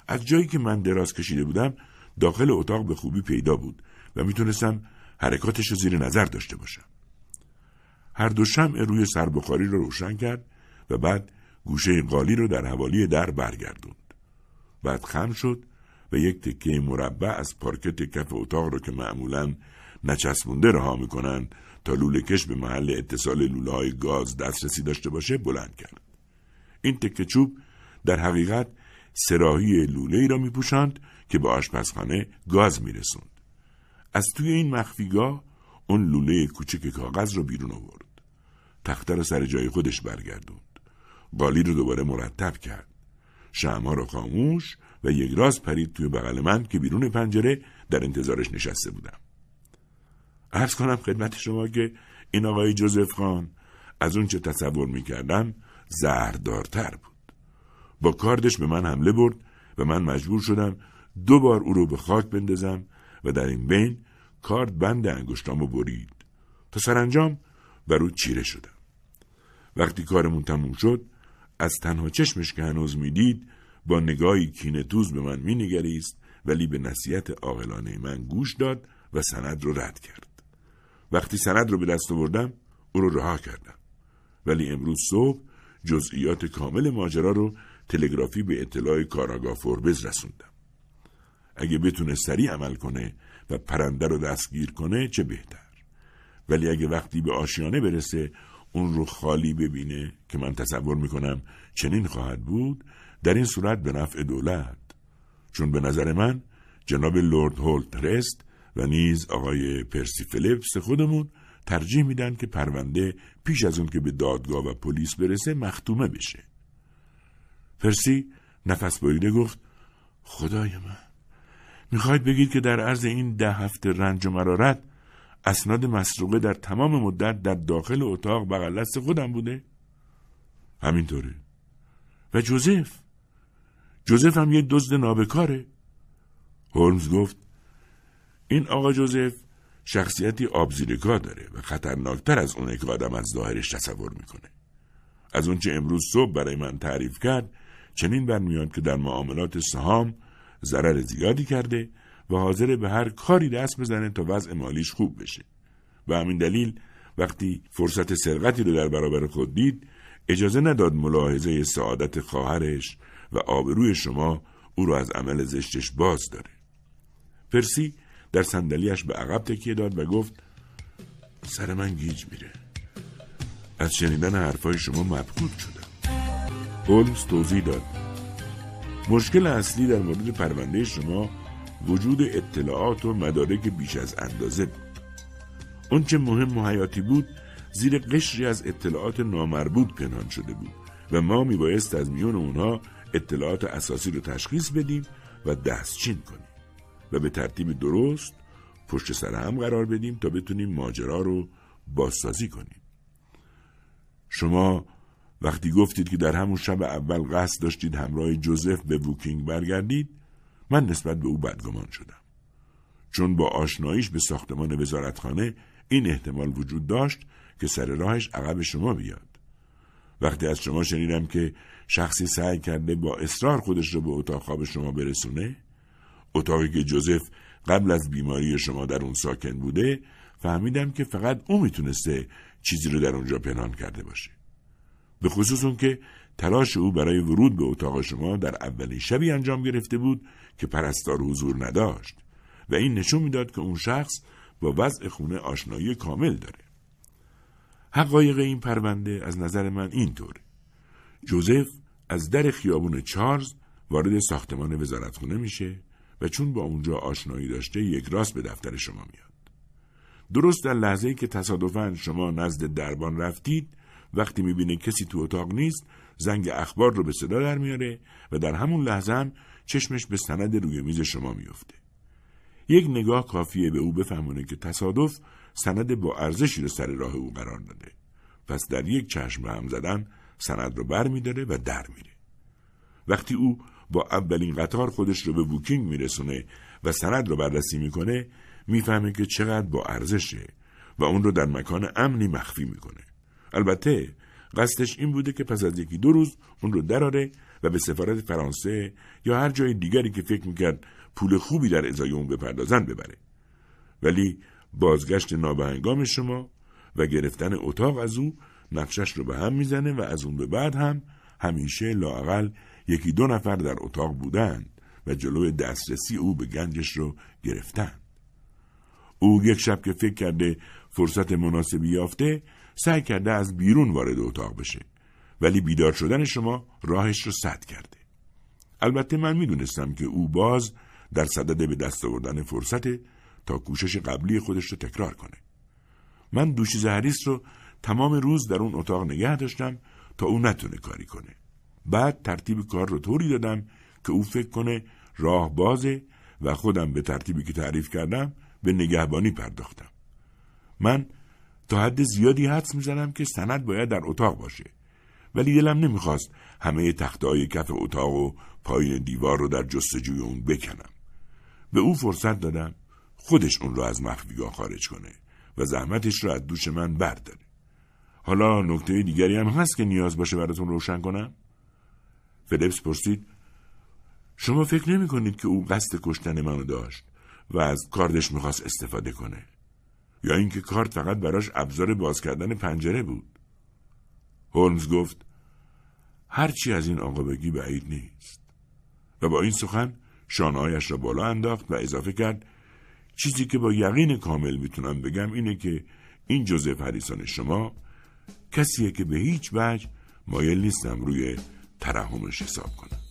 از جایی که من دراز کشیده بودم داخل اتاق به خوبی پیدا بود و می‌تونستم حرکاتش رو زیر نظر داشته باشم. هر دو شمع روی سربخاری رو روشن کرد و بعد گوشه قالی رو در حوالی در برگردوند. بعد خم شد و یک تکه مربع از پارکت کف اتاق رو که معمولا نچسبونده رها می‌کنن تا لوله کش به محل اتصال لوله های گاز دسترسی داشته باشه بلند کرد. این تکه چوب در حقیقت سراحی لوله ای را میپوشاند که به آشپزخانه گاز میرسوند. از توی این مخفیگاه اون لوله کوچک کاغذ رو بیرون آورد. تخته رو سر جای خودش برگردوند. قالی رو دوباره مرتب کرد. شمها رو خاموش و یک راز پرید توی بغل من که بیرون پنجره در انتظارش نشسته بودم. عرض کنم خدمت شما که این آقای جوزف خان از اون چه تصور می‌کردم زهردارتر بود. با کاردش به من حمله برد و من مجبور شدم دو بار او رو به خاک بندازم و در این بین کارد بند انگشتامو برید تا سرانجام بر او چیره شدم. وقتی کارمون تموم شد از تنها چشمش که هنوز می‌دید با نگاهی کینتوز به من مینگریست ولی به نصیحت عاقلانه من گوش داد و سند رو رد کرد. وقتی سند رو به دست آوردم او رو رها کردم. ولی امروز صبح جزئیات کامل ماجرا رو تلگرافی به اطلاع کاراگاه فوربز رسوندم. اگه بتونه سریع عمل کنه و پرنده رو دستگیر کنه چه بهتر. ولی اگه وقتی به آشیانه برسه اون رو خالی ببینه که من تصور می‌کنم چنین خواهد بود در این صورت به نفع دولت. چون به نظر من جناب لورد هولت رست و نیز آقای پرسی فلیپس خودمون ترجیح میدن که پرونده پیش از اون که به دادگاه و پلیس برسه مختومه بشه. پرسی نفس بریده گفت خدای من می‌خواید بگید که در عرض این ده هفته رنج و مرارت اسناد مسروقه در تمام مدت در داخل اتاق بغل دست خودم بوده؟ همینطوره. و جوزف؟ جوزف هم یه دزد نابکاره. هولمز گفت این آقا جوزف شخصیتی آبزیرکا داره و خطرناکتر از اونه که آدم از ظاهرش تصور می‌کنه. از اونچه امروز صبح برای من تعریف کرد چنین برمیاد که در معاملات سهام ضرر زیادی کرده و حاضر به هر کاری دست بزنه تا وضع مالیش خوب بشه. و همین دلیل وقتی فرصت سرقتی رو در برابر خود دید اجازه نداد ملاحظه سعادت خواهرش و آبروی شما او را از عمل زشتش باز داره. پرسی در صندلیاش به عقب تکیه داد و گفت سر من گیج میره. از شنیدن حرفای شما مبهوت شدم. هولمز توضیح داد. مشکل اصلی در مورد پرونده شما وجود اطلاعات و مدارک بیش از اندازه بود. اون چه مهم و حیاتی بود زیر قشری از اطلاعات نامربوط پنهان شده بود و ما میبایست از میون اونها اطلاعات اساسی رو تشخیص بدیم و دستچین کنیم و به ترتیب درست پشت سر هم قرار بدیم تا بتونیم ماجرا رو بازسازی کنیم. شما وقتی گفتید که در همون شب اول قصد داشتید همراه جوزف به ووکینگ برگردید من نسبت به او بدگمان شدم. چون با آشناییش به ساختمان وزارتخانه این احتمال وجود داشت که سر راهش عقب شما بیاد. وقتی از شما شنیدم که شخصی سعی کرده با اصرار خودش رو به اتاق خواب شما برسونه اتاقی که جوزف قبل از بیماری شما در اون ساکن بوده فهمیدم که فقط او می‌تونسته چیزی رو در اونجا پنهان کرده باشه. به خصوص اون که تلاش او برای ورود به اتاق شما در اولین شبی انجام گرفته بود که پرستار حضور نداشت و این نشون می‌داد که اون شخص با وضع خونه آشنایی کامل داره. حقایق این پرونده از نظر من اینطوره جوزف از در خیابون چارلز وارد ساختمان وزارتخونه میشه و چون با اونجا آشنایی داشته یک راست به دفتر شما میاد. درست در لحظه که تصادفا شما نزد دربان رفتید وقتی می‌بینه کسی تو اتاق نیست زنگ اخبار رو به صدا در میاره و در همون لحظه هم چشمش به سند روی میز شما میفته یک نگاه کافیه به او بفهمونه که تصادف سند با ارزشی رو سر راه او قرار داده. پس در یک چشم هم زدن سند رو بر میداره و در میره. وقتی او با اولین قطار خودش رو به بوکینگ میرسونه و سند رو بررسی می‌کنه می‌فهمه که چقدر با ارزشه و اون رو در مکان امنی مخفی می‌کنه. البته قصدش این بوده که پس از یکی دو روز اون رو دراره و به سفارت فرانسه یا هر جای دیگری که فکر می‌کرد پول خوبی در ازای اون بپردازن ببره ولی بازگشت نابهنگام شما و گرفتن اتاق از او نقشش رو به هم می‌زنه و از اون به بعد هم همیشه لاقل یکی دو نفر در اتاق بودند و جلوی دسترسی او به گنجش رو گرفتند. او یک شب که فکر کرده فرصت مناسبی یافته سعی کرده از بیرون وارد اتاق بشه ولی بیدار شدن شما راهش رو سد کرده. البته من می‌دونستم که او باز در صدد به دست آوردن فرصت تا کوشش قبلی خودش رو تکرار کنه. من دوشیز هریس رو تمام روز در اون اتاق نگه داشتم تا او نتونه کاری کنه. بعد ترتیب کار رو طوری دادم که او فکر کنه راه بازه و خودم به ترتیبی که تعریف کردم به نگهبانی پرداختم. من تا حد زیادی حدس می‌زنم که سند باید در اتاق باشه. ولی دلم نمی‌خواست همه تختهای کف اتاق و پایین دیوار رو در جستجوی اون بکنم. به او فرصت دادم خودش اون رو از مخفیگاه خارج کنه و زحمتش رو از دوش من برداره. حالا نکته دیگری هم هست که نیاز باشه براتون روشن کنم؟ فلیپس پرسید شما فکر نمی کنید که او قصد کشتن منو داشت و از کاردش می‌خواست استفاده کنه یا اینکه کارت فقط براش ابزار باز کردن پنجره بود. هولمز گفت هرچی از این آقا بگی بعید نیست. و با این سخن شانهایش را بالا انداخت و اضافه کرد چیزی که با یقین کامل می‌تونم بگم اینه که این جوزف هریسان شما کسیه که به هیچ وجه مایل نیستم روی ترحمش حساب کنم.